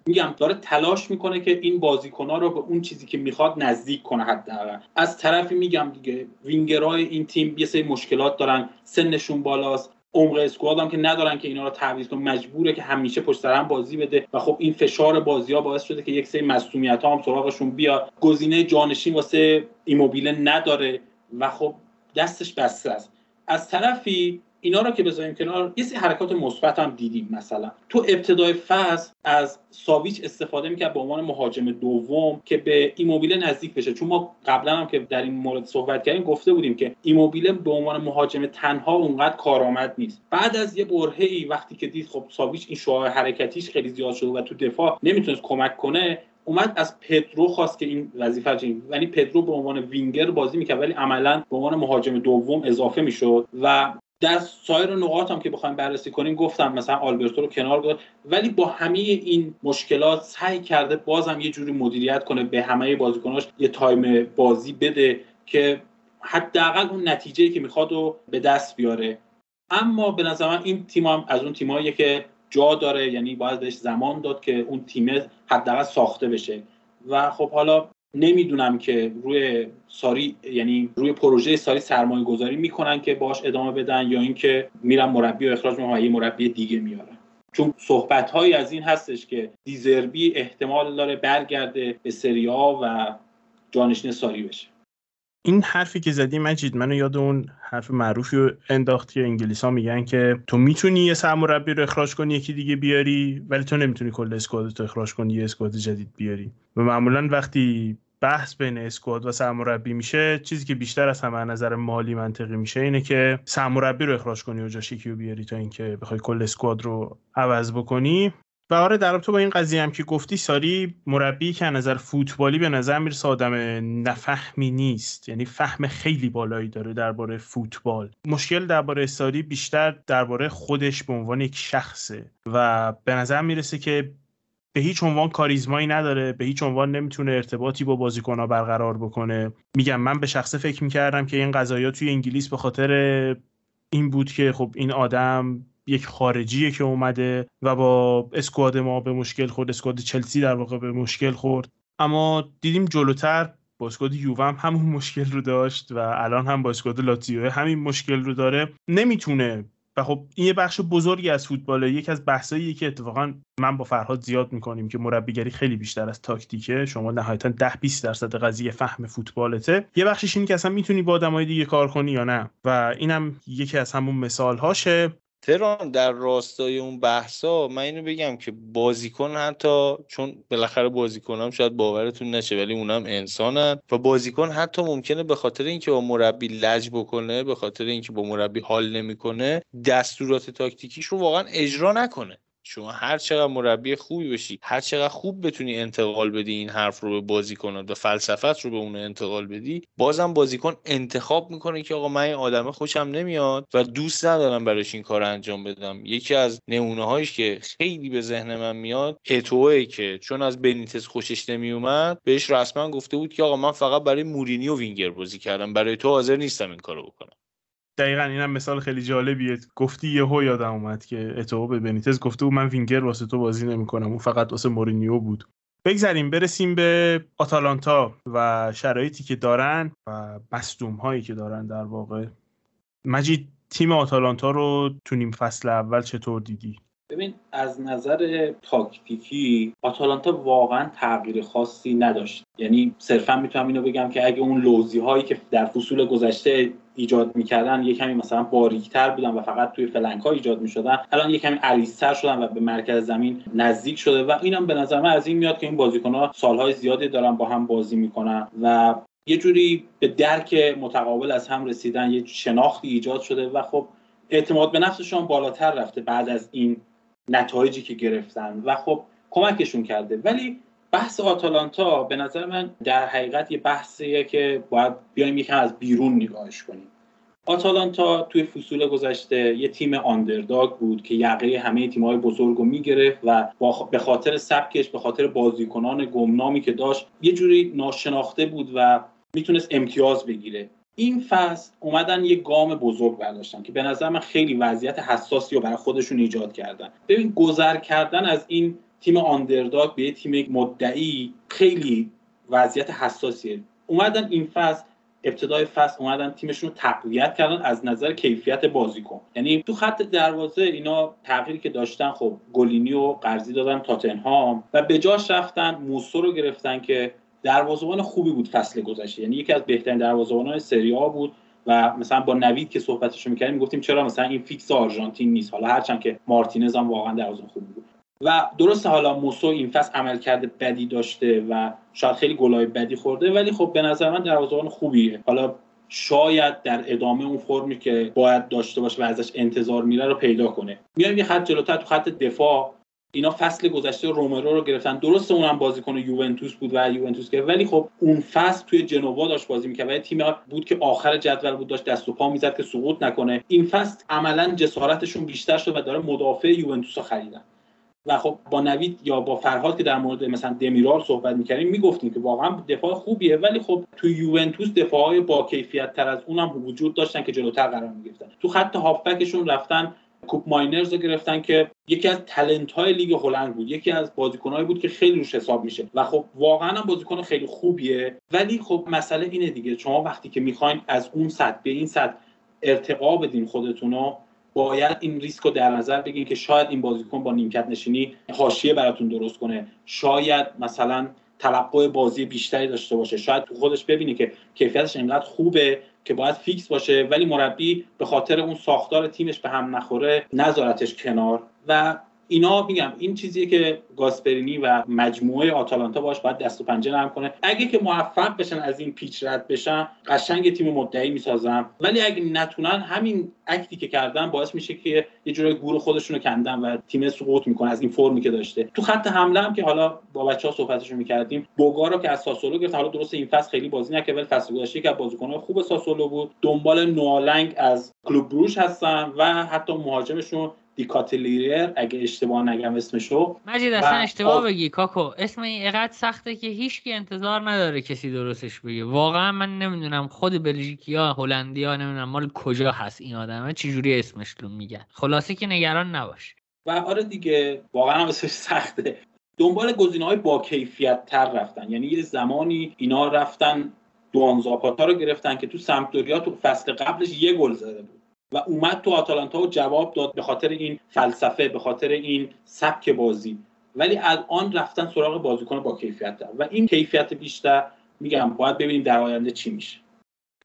میگم داره تلاش می‌کنه که این ها رو به اون چیزی که می‌خواد نزدیک کنه حداقل. از طرفی میگم دیگه وینگرهای این تیم یه سری مشکلات دارن سنشون بالاست. عمق squad هم که ندارن که اینا رو تعویض کنه مجبوره که همیشه پشت سر هم بازی بده و خب این فشار بازی ها باعث شده که یک سری مصدومیت ها هم سراغشون بیاد. گزینه جانشین واسه ایموبیله نداره و خب دستش بسته است. از طرفی اینا رو که بذاریم کنار یه سری حرکات مثبت هم دیدیم مثلا. تو ابتدای فصل از ساویچ استفاده می‌کرد به عنوان مهاجم دوم که به ایموبیله نزدیک بشه. چون ما قبلا هم که در این مورد صحبت کردیم گفته بودیم که ایموبیله به عنوان مهاجم تنها اونقدر کارآمد نیست. بعد از یه برهه وقتی که دید خب ساویچ این شعاع حرکتیش خیلی زیاد شده و تو دفاع نمی‌تونست کمک کنه اومد از پدرو خواست که این وظیفه یعنی پدرو به عنوان وینگر بازی می‌کرد ولی عملا به عنوان مهاجم دوم اضافه می‌شد و در سایر نقاط هم که بخوایم بررسی کنیم گفتم مثلا آلبرتو رو کنار گذاشت. ولی با همه این مشکلات سعی کرده بازم یه جوری مدیریت کنه به همه بازیکناش یه تایم بازی بده که حداقل اون نتیجه که می‌خواد رو به دست بیاره. اما به نظر من این تیم هم از اون تیمایی که جا داره یعنی باید بهش زمان داد که اون تیم حداقل ساخته بشه. و خب حالا نمی‌دونم که روی ساری یعنی روی پروژه ساری سرمایه گذاری می‌کنن که باش ادامه بدن یا اینکه میرن مربی و اخراج می‌کنن یه مربی دیگه میارن. چون صحبت هایی از این هستش که دیزربی احتمال داره برگرده به سریا و جانشین ساری بشه. این حرفی که زدی مجید منو یاد اون حرف معروفی رو انداخت انگلیس ها میگن که تو می‌تونی یه سرمربی رو اخراج کنی یکی دیگه بیاری ولی تو نمی‌تونی کل اسکواد تو اخراج کنی یه اسکواد جدید بیاری. و معمولا وقتی بحث بین اسکواد و سرمربی میشه چیزی که بیشتر از همه نظر مالی منطقی میشه اینه که سرمربی رو اخراج کنی و جاش یکی رو بیاری تا اینکه بخوای کل اسکواد رو عوض بکنی. و آره در تو با این قضیه هم که گفتی ساری مربی که نظر فوتبالی به نظر می‌رسه آدم نفهمی نیست. یعنی فهم خیلی بالایی داره درباره فوتبال. مشکل درباره ساری بیشتر درباره خودش به عنوان یک شخصه و به نظر می‌رسه که به هیچ عنوان کاریزمایی نداره به هیچ عنوان نمی‌تونه ارتباطی با بازیکنها برقرار بکنه. میگم من به شخصه فکر می‌کردم که این قضايا توی انگلیس به خاطر این بود که خب این آدم یک خارجیه که اومده و با اسکواد ما به مشکل خورد اسکواد چلسی در واقع به مشکل خورد. اما دیدیم جلوتر با اسکواد یووه همون مشکل رو داشت و الان هم با اسکواد لاتیو همین مشکل رو داره. نمی‌تونه. و خب این یه بخش بزرگی از فوتباله. یکی از بحثایی که اتفاقا من با فرهاد زیاد می‌کنیم که مربیگری خیلی بیشتر از تاکتیکه. شما نهایتا 10 20 درصد قضیه فهم فوتبالته. یه بخشش این که اصلا می‌تونی با آدمای دیگه کار کنی یا نه. و اینم یکی از همون مثال هاشه تران در راستای اون بحثا من اینو بگم که بازیکن حتی چون بالاخره بازیکن هم شاید باورتون نشه ولی اونم انسانن و بازیکن حتی ممکنه به خاطر اینکه با مربی لج بکنه به خاطر اینکه با مربی حال نمی‌کنه دستورات تاکتیکیش رو واقعا اجرا نکنه. شما هر چقدر مربی خوبی بشی هر چقدر خوب بتونی انتقال بدی این حرف رو به بازیکن و فلسفت رو به اون انتقال بدی بازم بازیکن انتخاب می‌کنه که آقا من این آدم خوشم نمیاد و دوست ندارم براش این کار انجام بدم. یکی از نمونه هایش که خیلی به ذهن من میاد اتوه که چون از بنیتس خوشش نمیومد بهش رسما گفته بود که آقا من فقط برای مورینی و وینگر بازی کردم برای تو حاضر نیستم این کارو بکنم. دقیقا اینم مثال خیلی جالبیه. گفتی یهو یادم اومد که اتوئو به بنیتز گفته بود من وینگر واسه تو بازی نمی‌کنم. اون فقط واسه مورینیو بود. بگذریم برسیم به آتالانتا و شرایطی که دارن و مصدوم هایی که دارن در واقع. مجید تیم آتالانتا رو تو نیم فصل اول چطور دیدی؟ ببین از نظر تاکتیکی آتالانتا واقعا تغییر خاصی نداشت. یعنی صرفا می‌تونم اینو بگم که اگه اون لوزی هایی که در فصول گذشته ایجاد می‌کردن یه کمی مثلا باریکتر بودن و فقط توی flank ها ایجاد می‌شدن. الان یه کمی عریضتر شدن و به مرکز زمین نزدیک شده و اینم به نظر من از این میاد که این بازیکن ها سالهای زیادی دارن با هم بازی می‌کنن و یه جوری به درک متقابل از هم رسیدن یه شناختی ایجاد شده و خب اعتماد به نفسشون بالاتر رفته بعد از این نتایجی که گرفتن و خب کمکشون کرده. ولی بحث آتالانتا به نظر من در حقیقت یه بحثیه که باید بیایم یکم از بیرون نگاهش کنیم. آتالانتا توی فصول گذشته یه تیم آندرداگ بود که یقه همه تیم‌های بزرگ رو می‌گرفت و به خاطر سبکش به خاطر بازیکنان گمنامی که داشت یه جوری ناشناخته بود و می‌تونست امتیاز بگیره. این فصل اومدن یه گام بزرگ برداشتن که به نظر من خیلی وضعیت حساسی رو برای خودشون ایجاد کردن. ببین گذر کردن از این تیم آندرداگ به یه تیم مدعی خیلی وضعیت حساسیه. اومدن این فصل ابتدای فصل اومدن تیمشون رو تقویت کردن از نظر کیفیت بازیکن. یعنی تو خط دروازه اینا تغییری که داشتن خب گلینی و قرضی دادن تاتنهام و به جاش رفتن موسو رو گرفتن که دروازه‌بان خوبی بود فصل گذشته. یعنی یکی از بهترین دروازه‌بانان سری آ بود و مثلا با نوید که صحبتشو می‌کردیم می‌گفتیم چرا مثلا این فیکس آرژانتین نیست؟ حالا هرچند که مارتینز هم واقعا دروازه‌بان خوبی بود. و درسته حالا موسو این فصل عمل کرده بدی داشته و شاید خیلی گلای بدی خورده ولی خب به نظر من دروازه‌بان خوبیه. حالا شاید در ادامه اون فرمی که باید داشته باشه و ازش انتظار میره رو پیدا کنه. میایم یه خط جلوتر تو خط دفاع. اینا فصل گذشته رومرو رو گرفتن. درسته اونم بازیکن یوونتوس بود و یوونتوس که ولی خب اون فصل توی جنوا داشت بازی می‌کرد و تیم بود که آخر جدول بود داشت دست و پا می‌زد که سقوط نکنه. این فصل عملا جسارتشون بیشتر شد و داره مدافع یوونتوس رو خریدن. و خب با نوید یا با فرهاد که در مورد مثلا دمیرال صحبت می‌کردیم می‌گفتیم که واقعا دفاع خوبیه ولی خب تو یوونتوس دفاعهای با کیفیت تر از اونم وجود داشتن که جلوتر قرار می‌گرفتن. تو خط هافبکشون رفتن کوپ ماینرز رو گرفتن که یکی از تلنت های لیگ هلند بود یکی از بازیکنهایی بود که خیلی روش حساب میشه و خب واقعا هم بازیکن خیلی خوبیه. ولی خب مسئله اینه دیگه شما وقتی که می‌خواین از اون سطح به این سطح ارتقا بدین خودتون باید این ریسک رو در نظر بگیرین که شاید این بازیکن با نیمکت نشینی حاشیه براتون درست کنه. شاید مثلا توقع بازی بیشتری داشته باشه. شاید تو خودش ببینه که کیفیتش اینقدر خوبه که باید فیکس باشه ولی مربی به خاطر اون ساختار تیمش به هم نخوره نذارتش کنار و اینا میگم این چیزیه که گاسپرینی و مجموعه آتالانتا باش باید دست و پنجه نرم کنه. اگه که موفق بشن از این پیچ رد بشن قشنگ تیم مدعی می‌سازم ولی اگه نتونن همین act ی که کردن باعث میشه که یه جوری گور خودشونو کندن و تیم سقوط می‌کنه از این فرمی که داشته. تو خط حمله هم که حالا با بچه ها صحبتشون می‌کردیم بوگا رو که از ساسولو گرفت. حالا درست این فصل خیلی بازی نکرد ولی فصل گذشته که بازیکن‌های خوب ساسولو بود. دنبال نوآ لنگ از کلوب بروش هستن و حتی مهاجمشون دکتلاره اگه اشتباه نگم اسمشو. مجید اصلا اشتباه بگی کاکو. اسم این اقدر سخته که هیچکی انتظار نداره کسی درستش بگه. واقعا من نمی‌دونم خود بلژیکیا هلندیا نمی‌دونم مال کجا هست این آدمه چجوری اسمش رو میگن. خلاصه که نگران نباش. و آره دیگه واقعا هم اسمش سخته. دنبال گزینه های با کیفیت تر رفتن. یعنی یه زمانی اینا رفتن دوان زاپاتا رو گرفتن که تو سمپدوریا تو فصل قبلش یه گل زده بود. و اومد تو آتالانتا و جواب داد به خاطر این فلسفه به خاطر این سبک بازی. ولی الان رفتن سراغ بازیکن با کیفیت و این کیفیت بیشتر میگم باید ببینیم در آینده چی میشه.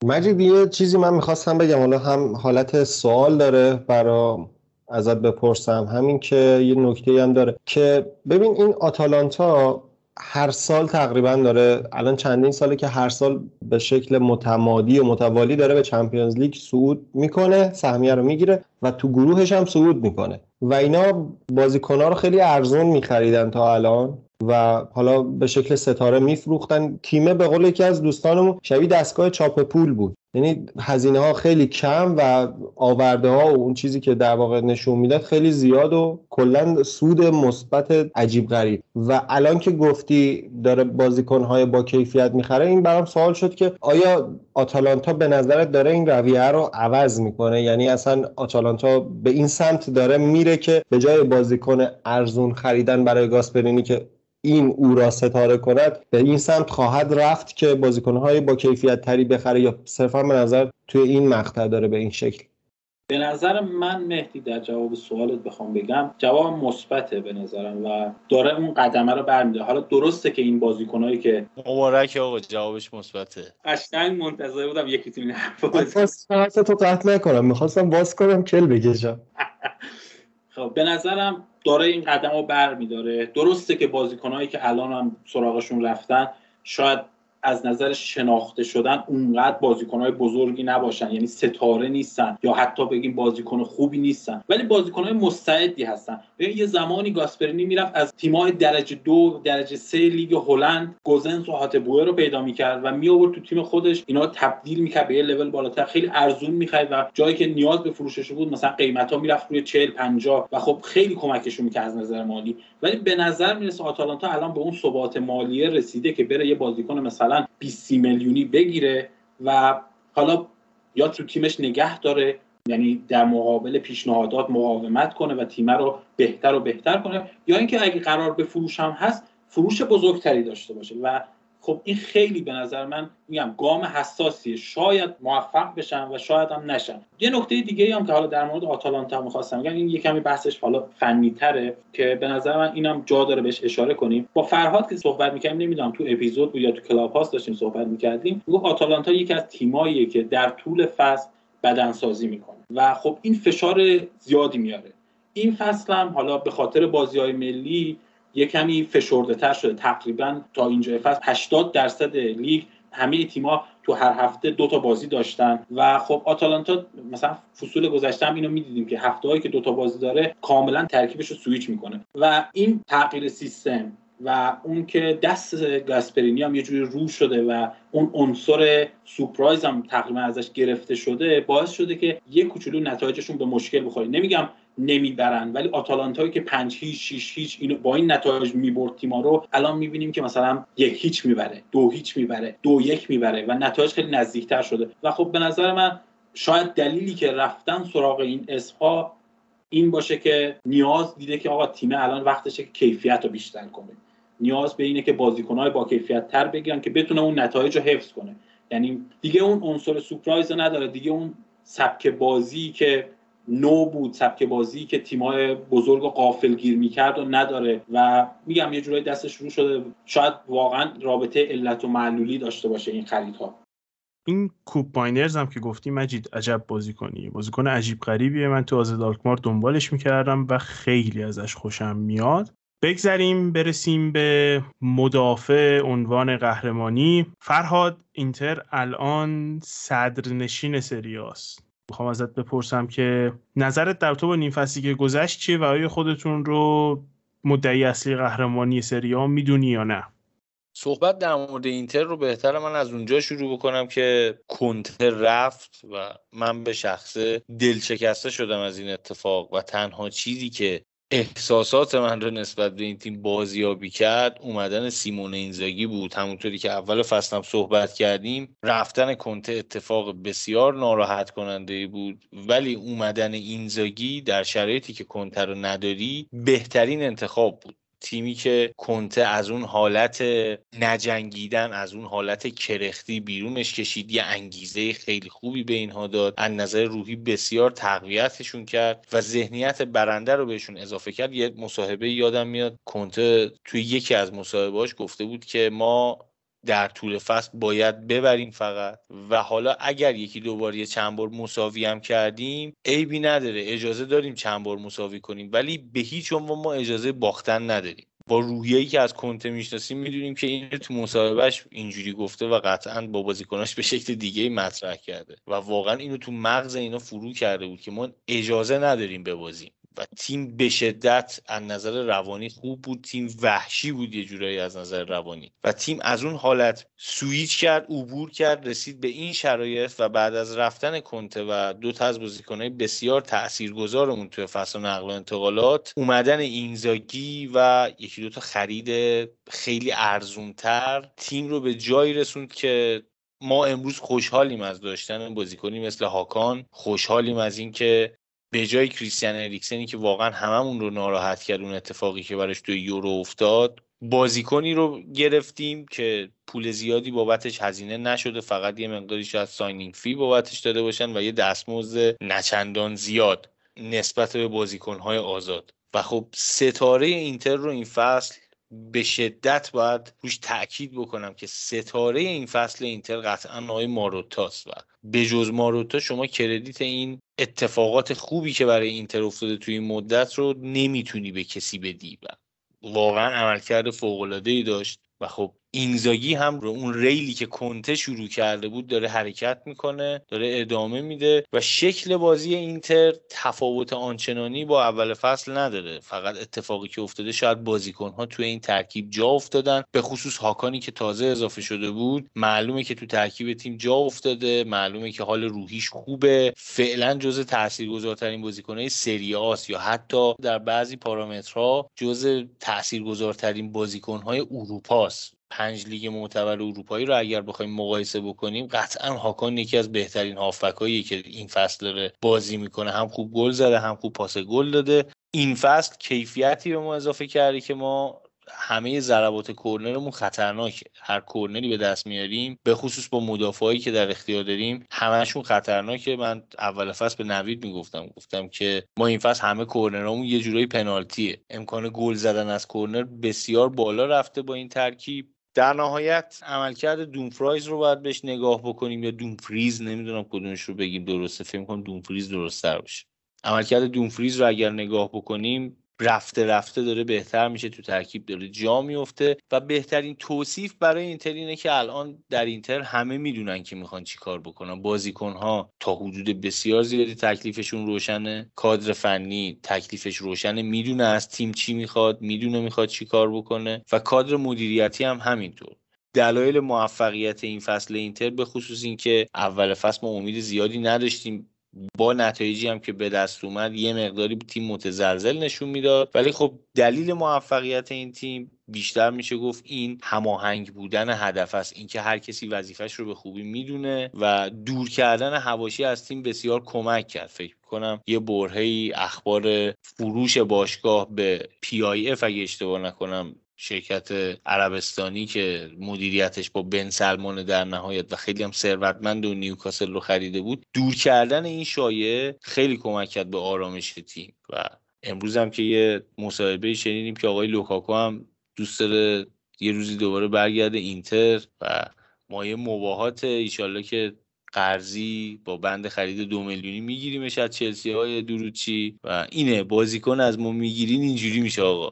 مجید یه چیزی من می‌خواستم بگم. حالا هم حالت سوال داره برا ازت بپرسم. همین که یه نکته هم داره که ببین این آتالانتا هر سال تقریبا داره الان چندین ساله که هر سال به شکل متمادی و متوالی داره به چمپیونز لیگ صعود می‌کنه سهمیه رو می‌گیره و تو گروهش هم صعود می‌کنه. و اینا بازیکنها رو خیلی ارزون میخریدن تا الان و حالا به شکل ستاره میفروختن. تیمه به قول یکی از دوستانمون شبیه دستگاه چاپ پول بود. یعنی هزینه ها خیلی کم و آورده ها و اون چیزی که در واقع نشون می‌داد خیلی زیاد و کلا سود مثبت عجیب غریب و الان که گفتی داره بازیکن های با کیفیت می‌خره این برام سوال شد که آیا آتالانتا به نظرت داره این رویه رو عوض می‌کنه؟ یعنی اصلا آتالانتا به این سمت داره میره که به جای بازیکن ارزون خریدن برای گاسپرینی که این او را ستاره کند به این سمت خواهد رفت که بازیکنهای با کیفیت تری بخره یا صرفا به نظر توی این مقطع داره به این شکل. به نظر من مهدی در جواب سوالت بخوام بگم جواب مثبته به نظرم و داره اون قدمه رو برمیده حالا درسته که این بازیکنایی که مبارک آقا جوابش مثبته. قشنگ منتظر بودم یکی تو این حرف تو قطع نکنم. می‌خواستم باز کنم کل بکشم. خب به نظرم داره این قدم رو بر میداره درسته که بازیکنهایی که الان هم سراغشون رفتن شاید از نظر شناخته شدن اونقدر بازیکنهای بزرگی نباشن یعنی ستاره نیستن یا حتی بگیم بازیکن خوبی نیستن. ولی بازیکنهای مستعدی هستن. یه زمانی گاسپرینی می‌رفت از تیمای درجه دو درجه سه لیگ هلند گوزنس و هاتبوه رو پیدا می‌کرد و می آورد تو تیم خودش. اینا تبدیل می‌کرد به یه لول بالاتر. خیلی ارزون می‌خرید و جایی که نیاز به فروشش بود مثلا قیمت ها می‌رفت روی 40 50 و خب خیلی کمکشون می‌کرد از نظر مالی. ولی به نظر می‌رسه آتالانتا الان به اون ثبات مالیه رسیده که بره یه بازیکن مثلا 20 میلیونی بگیره و حالا یا تو تیمش نگه داره یعنی در مقابل پیشنهادات مقاومت کنه و تیم رو بهتر و بهتر کنه یا اینکه اگه قرار به فروش هم هست فروش بزرگتری داشته باشه و خب این خیلی به نظر من میگم گام حساسیه. شاید موفق بشن و شاید هم نشن یه نکته دیگه هم که حالا در مورد آتالانتا می‌خواستم بگم این یه کمی بحثش حالا فنی تره که به نظر من اینم جا داره بهش اشاره کنیم. با فرهاد که صحبت می‌کردیم نمی‌دونم تو اپیزود بود یا تو کلاب هاست داشتیم صحبت می‌کردیم گفت آتالانتا یکی از تیماییه که در طول فصل بدنسازی می‌کنه و خب این فشار زیادی میاره. این فصل هم حالا به خاطر بازی های ملی یه کمی فشرده تر شده. تقریبا تا اینجا فصل 80 درصد لیگ همه تیما تو هر هفته دو تا بازی داشتن. و خب آتالانتا مثلا فصول گذشته هم اینو می‌دیدیم که هفته هایی که دو تا بازی داره کاملا ترکیبش رو سویچ می‌کنه. و این تغییر سیستم و اون که دست گاسپرینی هم یه جوری رو شده و اون عنصر سورپرایز هم تقریبا ازش گرفته شده باعث شده که یه کوچولو نتایجشون به مشکل بخوره. نمیگم نمی‌برن ولی آتالانتایی که پنج هیچ شیش هیچ اینو با این نتایج می‌برد تیما رو الان می‌بینیم که مثلا یک هیچ می‌بره دو هیچ می‌بره دو یک می‌بره و نتایج خیلی نزدیکتر شده. و خب به نظر من شاید دلیلی که رفتن سراغ این اسمها این باشه که نیاز دیده که آقا تیم الان وقتشه که کیفیت رو بیشتر کنه. نیاز به اینه که بازیکنهای با کیفیت تر بگیرن که بتونه اون نتایج رو حفظ کنه. یعنی دیگه اون عنصر سورپرایز نداره. دیگه اون سبک بازی که نو بود سبک بازی که تیمای بزرگ و قافل گیر می‌کرد و نداره. و میگم یه جورایی دستش رو شده. شاید واقعا رابطه علت و معلولی داشته باشه این خریدها. این کوپ ماینرز هم که گفتی مجید عجب بازی کنی بازیکن عجیب غریبیه. من تو آز دارکمار دنبالش می‌کردم و خیلی ازش خوشم میاد. بگذریم برسیم به مدافع عنوان قهرمانی. فرهاد اینتر الان صدرنشین سریاست می‌خوام ازت بپرسم که نظرت در تو با نیم فصلی که گذشت چیه و آیا خودتون رو مدعی اصلی قهرمانی سریا می‌دونی یا نه؟ صحبت در مورد اینتر رو بهتر من از اونجا شروع بکنم که کنتر رفت و من به شخصه دلشکسته شدم از این اتفاق و تنها چیزی که احساسات من رو نسبت به این تیم بازیابی کرد اومدن سیمون اینزاگی بود. همونطوری که اول فصلم صحبت کردیم رفتن کنته اتفاق بسیار ناراحت کننده بود. ولی اومدن اینزاگی در شرایطی که کنته رو نداری بهترین انتخاب بود. تیمی که کنته از اون حالت نجنگیدن از اون حالت کرختی بیرونش کشید یه انگیزه خیلی خوبی به اینها داد. از نظر روحی بسیار تقویتشون کرد و ذهنیت برنده رو بهشون اضافه کرد. یه مصاحبه یادم میاد. کنته توی یکی از مصاحبهاش گفته بود که ما در طول فصل باید ببریم فقط. و حالا اگر یکی دوبار یه چند بار مساوی هم کردیم عیبی نداره. اجازه داریم چند بار مساوی کنیم. ولی به هیچ عنوان ما اجازه باختن نداریم. با روحیه‌ای که از کنته می‌شناسیم می‌دونیم که این تو مصاحبهش اینجوری گفته و قطعا با بازیکناش به شکل دیگه مطرح کرده. و واقعا اینو تو مغز اینا فرو کرده بود که ما اجازه نداریم ببازیم. و تیم به شدت از نظر روانی خوب بود. تیم وحشی بود یه جورایی از نظر روانی. و تیم از اون حالت سویچ کرد عبور کرد رسید به این شرایط و بعد از رفتن کنته و دو تا از بازیکنهای بسیار تاثیرگذارمون توی فصل نقل و انتقالات اومدن اینزاگی و یکی دو تا خرید خیلی ارزونتر تیم رو به جایی رسوند که ما امروز خوشحالیم از داشتن بازیکنی مثل هاکان. خوشحالیم از اینکه به جای کریستیان اریکسنی که واقعا هممون رو ناراحت کرد اون اتفاقی که براش توی یورو افتاد بازیکنی رو گرفتیم که پول زیادی بابتش هزینه نشده فقط یه مقداری شاید ساینینگ فی بابتش داده باشن و یه دستمزد نچندان زیاد نسبت به بازیکنهای آزاد. و خب ستاره اینتر رو این فصل به شدت باید روش تاکید بکنم که ستاره این فصل اینتر قطعا آقای ماروتاست و به جز ماروتا شما کردیت این اتفاقات خوبی که برای اینتر افتاده توی این مدت رو نمی‌تونی به کسی بدی و واقعا عملکرد فوق ای داشت و خب اینزاگی هم رو اون ریلی که کنته شروع کرده بود داره حرکت می‌کنه داره ادامه میده و شکل بازی اینتر تفاوت آنچنانی با اول فصل نداره. فقط اتفاقی که افتاده شاید بازیکن ها توی این ترکیب جا افتادن. به خصوص هاکانی که تازه اضافه شده بود معلومه که تو ترکیب تیم جا افتاده. معلومه که حال روحیش خوبه. فعلا جزء تاثیرگذارترین بازیکنهای سری آس یا حتی در بعضی پارامترها جزء تاثیرگذارترین بازیکنهای اروپاست. پنج لیگ معتبر اروپایی رو اگر بخوایم مقایسه بکنیم قطعا هاکان یکی از بهترین هافبکایی که این فصل داره بازی می‌کنه. هم خوب گل زده هم خوب پاس گل داده. این فصل کیفیتی به ما اضافه کرده که ما همه ضربات کرنرمون خطرناکه. هر کرنری به دست میاریم به خصوص با مدافعایی که در اختیار داریم همشون خطرناکه. من اول فصل به نوید می‌گفتم گفتم که ما این فصل همه کرنرامون یه جورایی پنالتیه. امکان گل زدن از کرنر بسیار بالا رفته با این ترکیب. در نهایت عملکرد دونفرایز رو باید بهش نگاه بکنیم یا دونفریز نمی‌دونم کدومش رو بگیم درسته فکر کنم دونفریز درست تر باشه. عملکرد دونفریز رو اگر نگاه بکنیم رفته رفته داره بهتر میشه تو ترکیب داره جا میفته و بهترین توصیف برای اینتر اینه که الان در اینتر همه می‌دونن که می‌خوان چیکار بکنن. بازیکن ها تا حدود بسیار زیادی تکلیفشون روشنه. کادر فنی تکلیفش روشنه. می‌دونه از تیم چی می‌خواد می‌دونه می‌خواد چیکار بکنه و کادر مدیریتی هم همینطور. دلایل موفقیت این فصل اینتر به خصوص اینکه اول فصل ما امید زیادی نداشتیم. با نتایجی هم که به دست اومد یه مقداری تیم متزلزل نشون می‌داد. ولی خب دلیل موفقیت این تیم بیشتر میشه گفت این هماهنگ بودن هدف است. اینکه هر کسی وظیفش رو به خوبی می‌دونه و دور کردن حواشی از تیم بسیار کمک کرد. فکر کنم یه برهه اخبار فروش باشگاه به PIF اگه اشتباه نکنم شرکت عربستانی که مدیریتش با بن سلمان در نهایت و خیلی هم ثروتمند و نیوکاسل رو خریده بود دور کردن این شایعه خیلی کمک کرد به آرامش تیم. و امروز هم که یه مصاحبه شنیدیم که آقای لوکاکو هم دوست داره یه روزی دوباره برگرده اینتر و مایه مباهات ایشالله که قرضی با بند خرید دو میلیونی میگیریمش از چلسی های دروچی و اینه بازیکن از ما می‌گیرین اینجوری میشه آقا.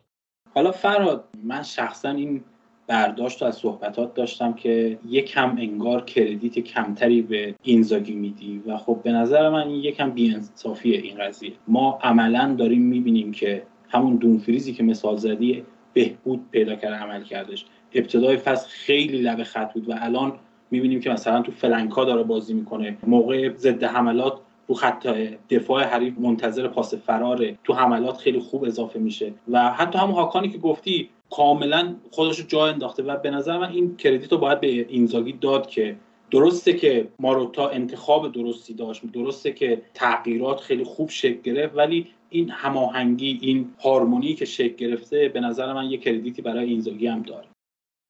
حالا فراد من شخصا این برداشت از صحبتات داشتم که یکم انگار کردیت کمتری به اینزاگی میدی و خب به نظر من این یکم بیانصافیه این قضیه. ما عملا داریم می‌بینیم که همون دونفریزی که مثال زدی بهبود پیدا کرده عمل کردش. ابتدای فصل خیلی لب خط بود و الان می‌بینیم که مثلا تو فلنکا داره بازی می‌کنه. موقع ضد حملات رو خط دفاع حریف منتظر پاس فراره تو حملات خیلی خوب اضافه میشه. و حتی همون هاکانی که گفتی کاملا خودش رو جا انداخته و به نظر من این کردیت رو باید به اینزاگی داد که درسته که ماروتا انتخاب درستی داشت درسته که تغییرات خیلی خوب شکل گرفت ولی این هماهنگی این هارمونی که شکل گرفته به نظر من یه کردیتی برای اینزاگی هم داره.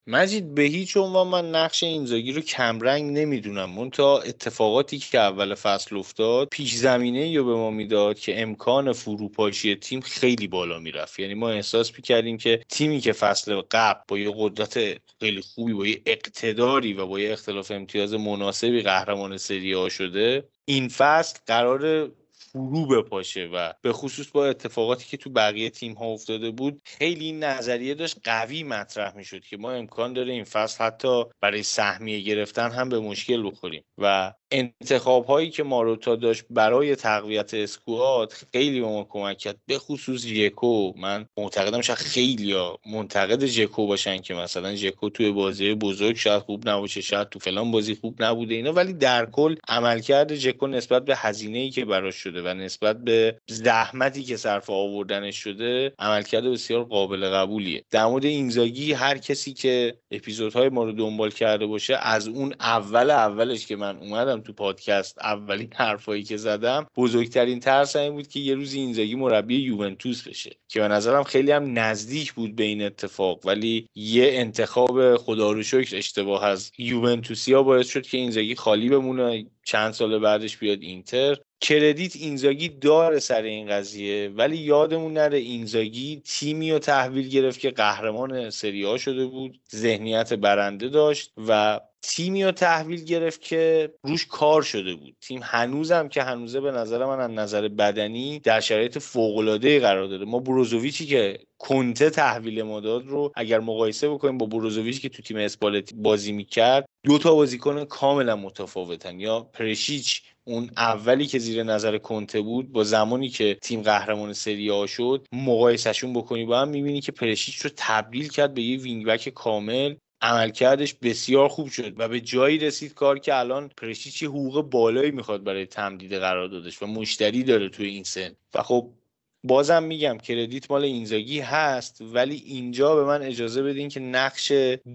مجید به هیچ عنوان من نقش اینزاگی رو کمرنگ نمی‌دونم. تا اتفاقاتی که اول فصل افتاد پیش زمینه رو به ما می‌داد که امکان فروپاشی تیم خیلی بالا می‌رفت. یعنی ما احساس می‌کردیم که تیمی که فصل قبل با یه قدرت خیلی خوبی با یه اقتداری و با یه اختلاف امتیاز مناسبی قهرمان سری شده این فصل قرار فرو بپاشه و به خصوص با اتفاقاتی که تو بقیه تیم ها افتاده بود خیلی این نظریه داشت قوی مطرح می‌شد که ما امکان داره این فصل حتی برای سهمیه گرفتن هم به مشکل بخوریم. و انتخاب هایی که ماروتا داشت برای تقویت اسکواد خیلی به ما کمک کرد به خصوص جکو من معتقدم شاید خیلی ها منتقد جکو باشن که مثلا جکو توی بازی بزرگ شاید خوب نباشه شاید تو فلان بازی خوب نبوده اینا ولی در کل عملکرد جکو نسبت به هزینه ای که براش شده و نسبت به زحمتی که صرف آوردنش شده عملکرد بسیار قابل قبولیه. در مورد اینزاگی هر کسی که اپیزودهای ما رو دنبال کرده باشه از اون اول اولش که من اومدم تو پادکست اولین حرفایی که زدم بزرگترین ترس این بود که یه روزی اینزاگی مربی یوونتوس بشه که به نظرم خیلی هم نزدیک بود به این اتفاق ولی یه انتخاب خدا رو شکر اشتباه از یوونتوسیا باعث شد که اینزاگی خالی بمونه. چند سال بعدش بیاد اینتر. کردیت اینزاگی داره سر این قضیه ولی یادمون نره اینزاگی تیمی رو تحویل گرفت که قهرمان سری شده بود ذهنیت برنده داشت و تیمی رو تحویل گرفت که روش کار شده بود. تیم هنوزم که هنوزه به نظر من از نظر بدنی در شرایط فوق‌العاده قرار داره ما بروزوویچی که کنته تحویل ما داد رو اگر مقایسه بکنیم با بروزوویچی که تو تیم اسپالتی بازی می‌کرد دو تا بازیکن کاملا متفاوتن. یا پرشیچ اون اولی که زیر نظر کنته بود با زمانی که تیم قهرمان سری آ شد مقایسهشون بکنی با هم می‌بینی که پرشیچ رو تبدیل کرد به یه wing back کامل. عملکردش بسیار خوب شد و به جایی رسید کار که الان پرشیچی حقوق بالایی می‌خواد برای تمدید قرار دادش و مشتری داره توی این سن. و خب بازم میگم کردیت مال اینزاگی هست ولی اینجا به من اجازه بدین که نقش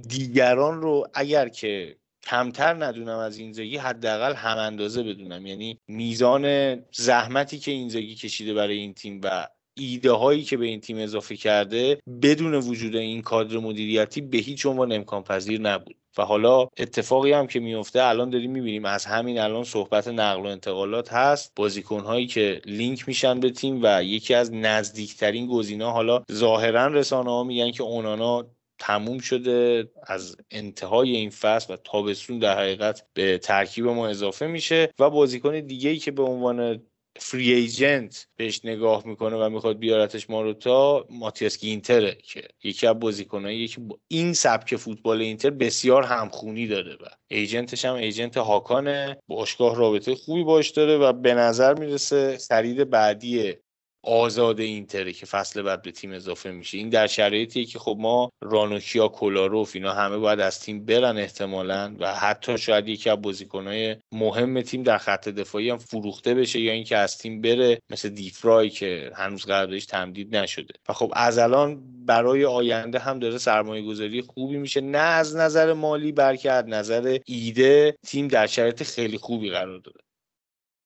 دیگران رو اگر که کمتر ندونم از اینزاگی حداقل هم اندازه بدونم. یعنی میزان زحمتی که اینزاگی کشیده برای این تیم و ایده هایی که به این تیم اضافه کرده بدون وجود این کادر مدیریتی به هیچ عنوان امکان پذیر نبود. و حالا اتفاقی هم که میفته الان داریم می‌بینیم از همین الان صحبت نقل و انتقالات هست. بازیکن هایی که لینک میشن به تیم و یکی از نزدیکترین گزینا حالا ظاهرا رسانه ها میگن که اونانا تموم شده از انتهای این فصل و تابستون در حقیقت به ترکیب ما اضافه میشه و بازیکن دیگه ای که به عنوان فری ایجنت بهش نگاه می‌کنه و می‌خواد بیارتش ماروتا ماتیاس گینتره که یکی از بازیکنایی که با این سبک فوتبال اینتر بسیار همخونی داره و ایجنتش هم ایجنت هاکانه باشگاه رابطه خوبی باش داره و به نظر می‌رسه خرید بعدی آزاد اینتره که فصل بعد به تیم اضافه میشه. این در شرایطیه که خب ما رانوکیا کولاروف اینا همه باید از تیم برن احتمالا و حتی شاید یکی از بازیکنهای مهم تیم در خط دفاعی هم فروخته بشه یا اینکه از تیم بره مثل دیفرای که هنوز قراردادش تمدید نشده. و خب از الان برای آینده هم داره سرمایه گذاری خوبی میشه. نه از نظر مالی بلکه از نظر ایده تیم در شرایط خیلی خوبی قرار داره.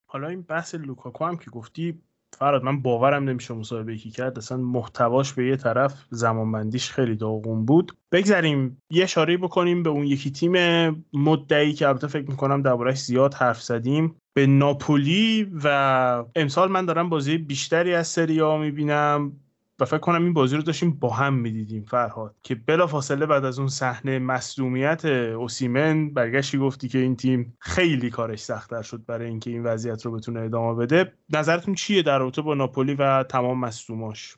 حالا این بحث لوکاکو هم که گفتی فراد من باورم نمیشه مصاحبه کی کرد. اصلا محتواش به یه طرف زمانبندیش خیلی داغون بود. بگذریم یه اشاره بکنیم به اون یکی تیم. مدعی که البته فکر می‌کنم دربارهش زیاد حرف زدیم. به ناپولی و امسال من دارم بازی بیشتری از سری ها می‌بینم. و فکر کنم این بازی رو داشتیم با هم می‌دیدیم فرهاد که بلا فاصله بعد از اون صحنه مصدومیت اوسیمن برگشتی گفتی که این تیم خیلی کارش سختتر شد برای اینکه این وضعیت رو بتونه ادامه بده. نظرتون چیه در رابطه با ناپولی و تمام مصدوماش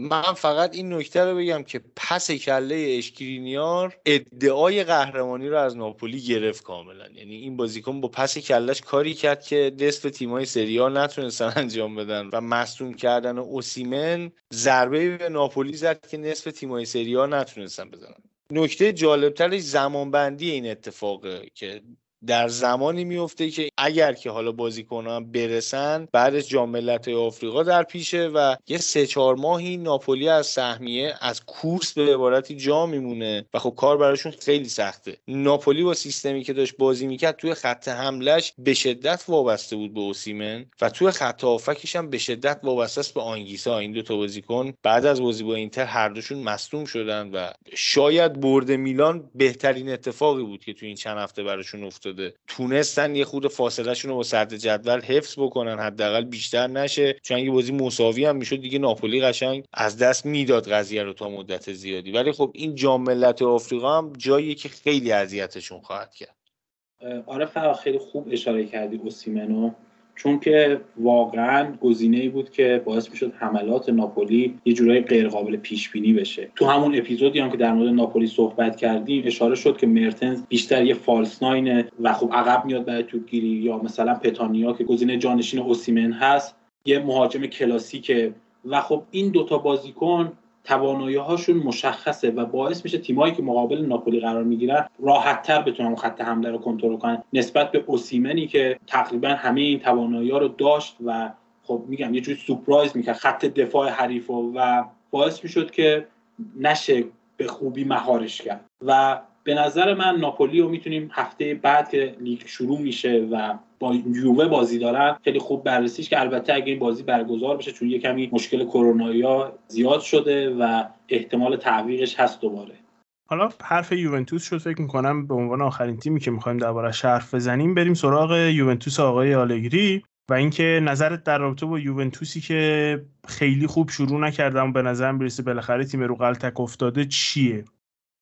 من فقط این نکته رو بگم که پس کله اشکرینیار ادعای قهرمانی رو از ناپولی گرفت کاملا. یعنی این بازیکن با پس کلش کاری کرد که نصف تیمای سریا نتونستن انجام بدن و مصدوم کردن اوسیمن ضربه به ناپولی زد که نصف تیمای سریا نتونستن بزنن. نکته جالبترش زمانبندی این اتفاقه که در زمانی میفته که اگر که حالا بازیکنان برسن بعدش جام ملت‌های آفریقا در پیشه و یه سه چهار ماهی ناپولی از سهمیه از کورس به عبارتی جا میمونه و خب کار براشون خیلی سخته. ناپولی با سیستمی که داشت بازی می‌کرد توی خط حملش به شدت وابسته بود به اوسیمن و توی خط هافکش هم به شدت وابسته است به آنگیسا این دو تا بازیکن بعد از بازی با اینتر هر دوشون مصدوم شدن و شاید برد میلان بهترین اتفاقی بود که توی این چند هفته براشون افتاد. تونستن یه خود فاصلهشون رو با صدر جدول حفظ بکنن حداقل بیشتر نشه. چون اگه بازی مساوی هم می‌شد دیگه ناپولی قشنگ از دست می‌داد قضیه رو تا مدت زیادی. ولی خب این جام ملت آفریقا هم جایی که خیلی اذیتشون خواهد کرد. آره خیلی خوب اشاره کردی اوسیمنو. چون که واقعا گزینه ای بود که باعث می‌شد حملات ناپولی یه جورایی غیر قابل پیش بینی بشه. تو همون اپیزودی هم که در مورد ناپولی صحبت کردیم اشاره شد که مرتنز بیشتر یه فالس ناینه و خب عقب میاد برای توپگیری یا مثلا پتانیا که گزینه جانشین اوسیمن هست یه مهاجم کلاسیکه. و خب این دوتا بازیکن توانایی هاشون مشخصه و باعث میشه تیمایی که مقابل ناپولی قرار می‌گیرن راحت تر بتونن خط حمله رو کنترل کنن. نسبت به اوسیمنی که تقریبا همه این توانایی ها رو داشت و خب میگم یه جوری سورپرایز می‌کرد خط دفاع حریف و باعث می‌شد که نشه به خوبی مهارش کرد. و به نظر من ناپولی رو می‌تونیم هفته بعد که لیگ شروع میشه و با یووه بازی دارن خیلی خوب بررسیش که البته اگه این بازی برگزار بشه چون یه کمی مشکل کرونا زیاد شده و احتمال تعویقش هست دوباره. حالا حرف یوونتوس شد فکر می‌کنم به عنوان آخرین تیمی که می‌خوایم درباره حرف بزنیم بریم سراغ یوونتوس آقای آلگری و اینکه نظرت در رابطه با یوونتوسی که خیلی خوب شروع نکردم به نظرم برسه بالاخره تیم رو غلطک افتاده چیه؟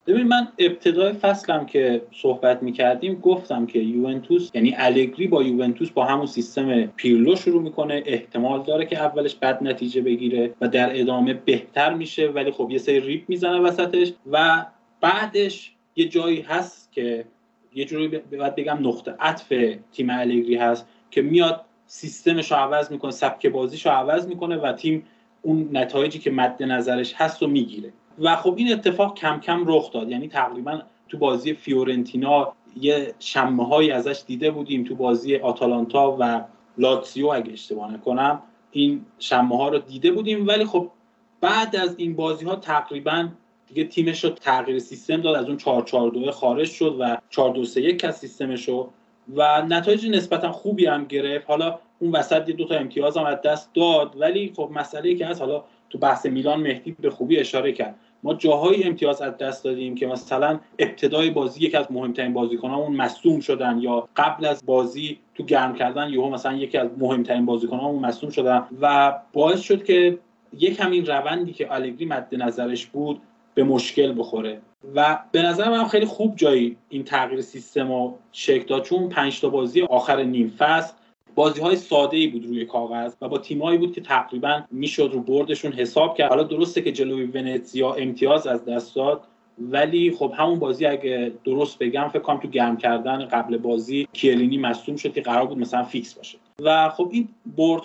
ببین من ابتدای فصلم که صحبت می‌کردیم گفتم که یوونتوس یعنی الگری با یوونتوس با همون سیستم پیرلو شروع می‌کنه. احتمال داره که اولش بد نتیجه بگیره و در ادامه بهتر میشه ولی خب یه سری ریپ می‌زنه وسطش و بعدش یه جایی هست که یه جوری باید بگم نقطه عطف تیم الگری هست که میاد سیستمش رو عوض می‌کنه سبک بازیش رو عوض می‌کنه و تیم اون نتایجی که مد نظرش هست رو می‌گیره. و خب این اتفاق کم کم رخ داد. یعنی تقریبا تو بازی فیورنتینا یه شمه هایی ازش دیده بودیم تو بازی آتالانتا و لاتسیو اگه اشتباه نکنم. این شمه ها رو دیده بودیم ولی خب بعد از این بازی ها تقریبا دیگه تیمش رو تغییر سیستم داد. از اون 4 4 2 خارج شد و 4 2 3 1 از سیستمش رو. و نتایج نسبتا خوبی هم گرفت. حالا اون وسط دو تا امتیاز هم از دست داد ولی خب مسئله که هست حالا تو بحث میلان مهدی به خوبی اشاره کرد. ما جاهای امتیاز از دست دادیم که مثلا ابتدای بازی یکی از مهمترین بازیکنامون مصدوم شدن یا قبل از بازی تو گرم کردن یهو مثلا یکی از مهمترین بازیکنامون مصدوم شدن و باعث شد که یک همین روندی که الگری مد نظرش بود به مشکل بخوره. و به نظر من خیلی خوب جایی این تغییر سیستم رو شکل داد چون پنج تا بازی آخر نیم فصل بازی های ساده ای بود روی کاغذ و با تیمایی بود که تقریبا می‌شد رو بردشون حساب کرد. حالا درسته که جلوی ونتزیا امتیاز از دست داد ولی خب همون بازی اگه درست بگم فکر کنم تو گرم کردن قبل بازی کیلینی مصدوم شد که قرار بود مثلا فیکس باشه. و خب این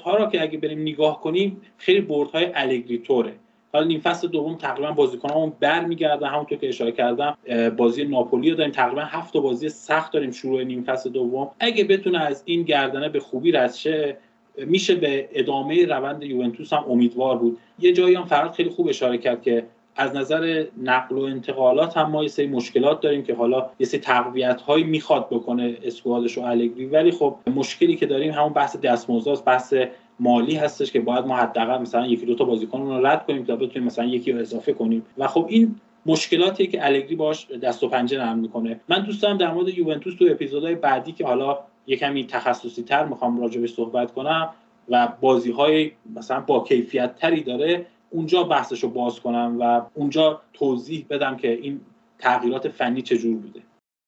ها رو که اگه بریم نگاه کنیم خیلی های الگری توره حالا نیم فصل دوم تقریبا بازیکنامون برمیگردن همونطور که اشاره کردم بازی ناپولی رو داریم. تقریبا هفت بازی سخت داریم شروع نیم فصل دوم. اگه بتونه از این گردنه به خوبی رد شه میشه به ادامه روند یوونتوس هم امیدوار بود. یه جایی هم فراد خیلی خوب اشاره کرد که از نظر نقل و انتقالات هم ما یه سری مشکلات داریم که حالا یه سری تقویت هایی می‌خواد بکنه اسکوادش و الگری. ولی خب مشکلی که داریم همون بحث دستمزد بحث مالی هستش که باید ما حداقل مثلا یکی دو تا بازیکن رو رد کنیم تا بتونیم مثلا یکی رو اضافه کنیم. و خب این مشکلاتی که الگری باش دست و پنجه نرم می‌کنه. من دوست دارم در مورد یوونتوس تو اپیزودهای بعدی که حالا یکمی تخصصی تر می‌خوام راجبش صحبت کنم و بازی های مثلا با کیفیت تری داره اونجا بحثش رو باز کنم و اونجا توضیح بدم که این تغییرات فنی چجور بوده.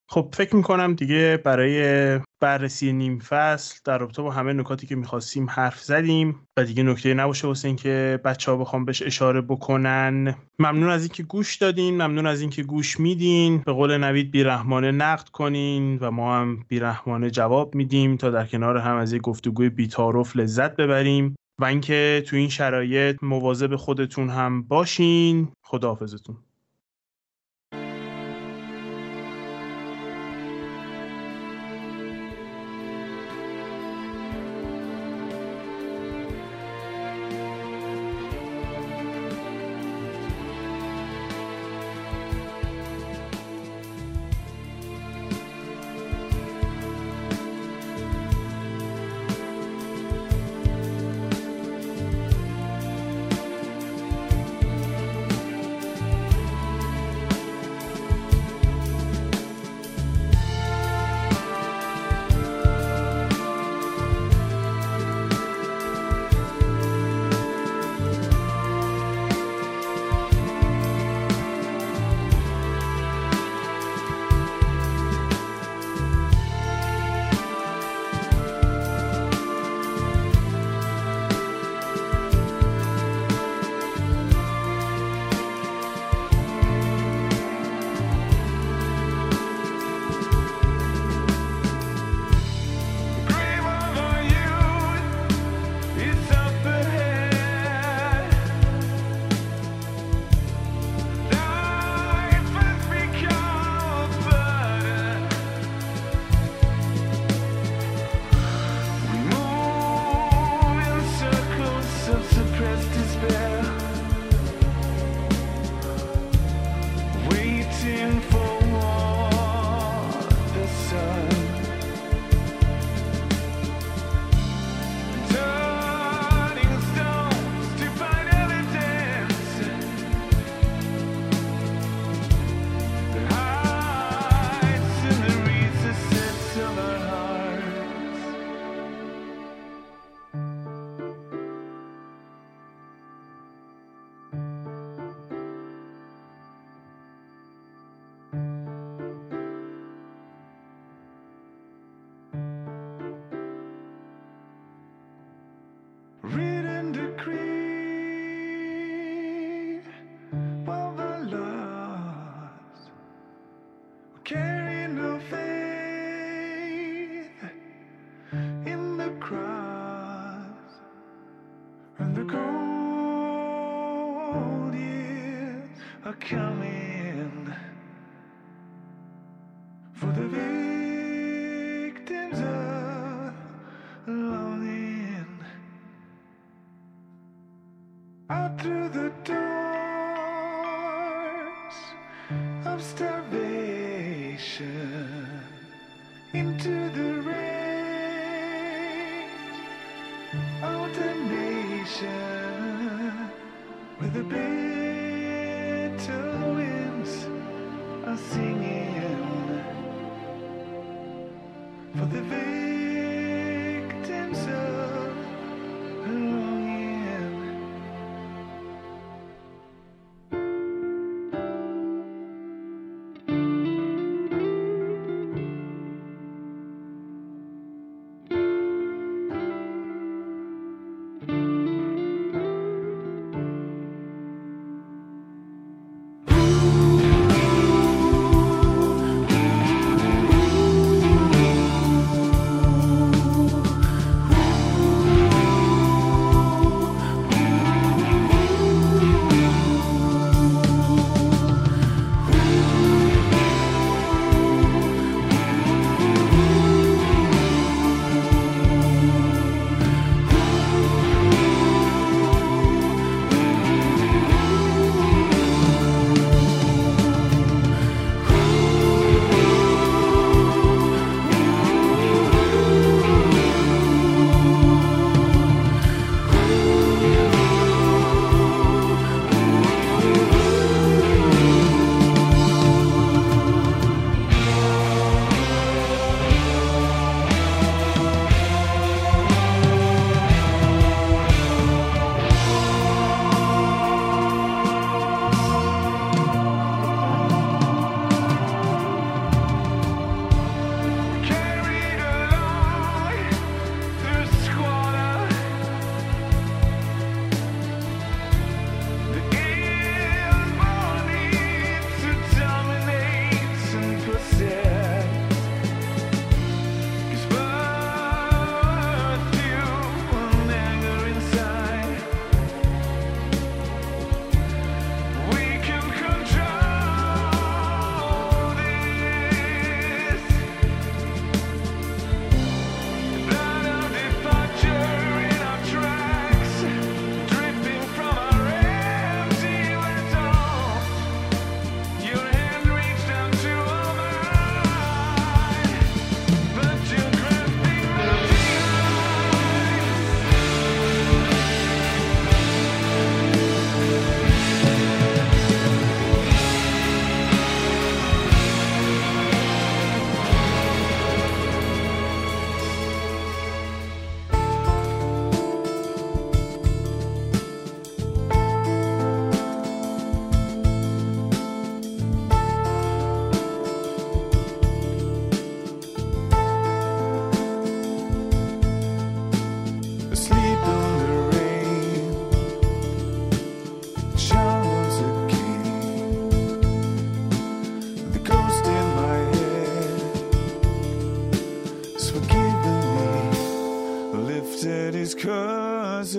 خب فکر می‌کنم دیگه برای بررسی نیم فصل در رابطه با همه نکاتی که می‌خواستیم حرف زدیم و دیگه نکته نباشه واسه اینکه بچه ها بخوام بهش اشاره بکنن. ممنون از اینکه گوش دادین ممنون از اینکه گوش میدین. به قول نوید بیرحمانه نقد کنین و ما هم بیرحمانه جواب میدیم تا در کنار هم از یک گفتگوی بیتارف لذت ببریم و اینکه تو این شرایط مواظب خودتون هم باشین. خداحافظتون.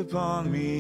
Upon me.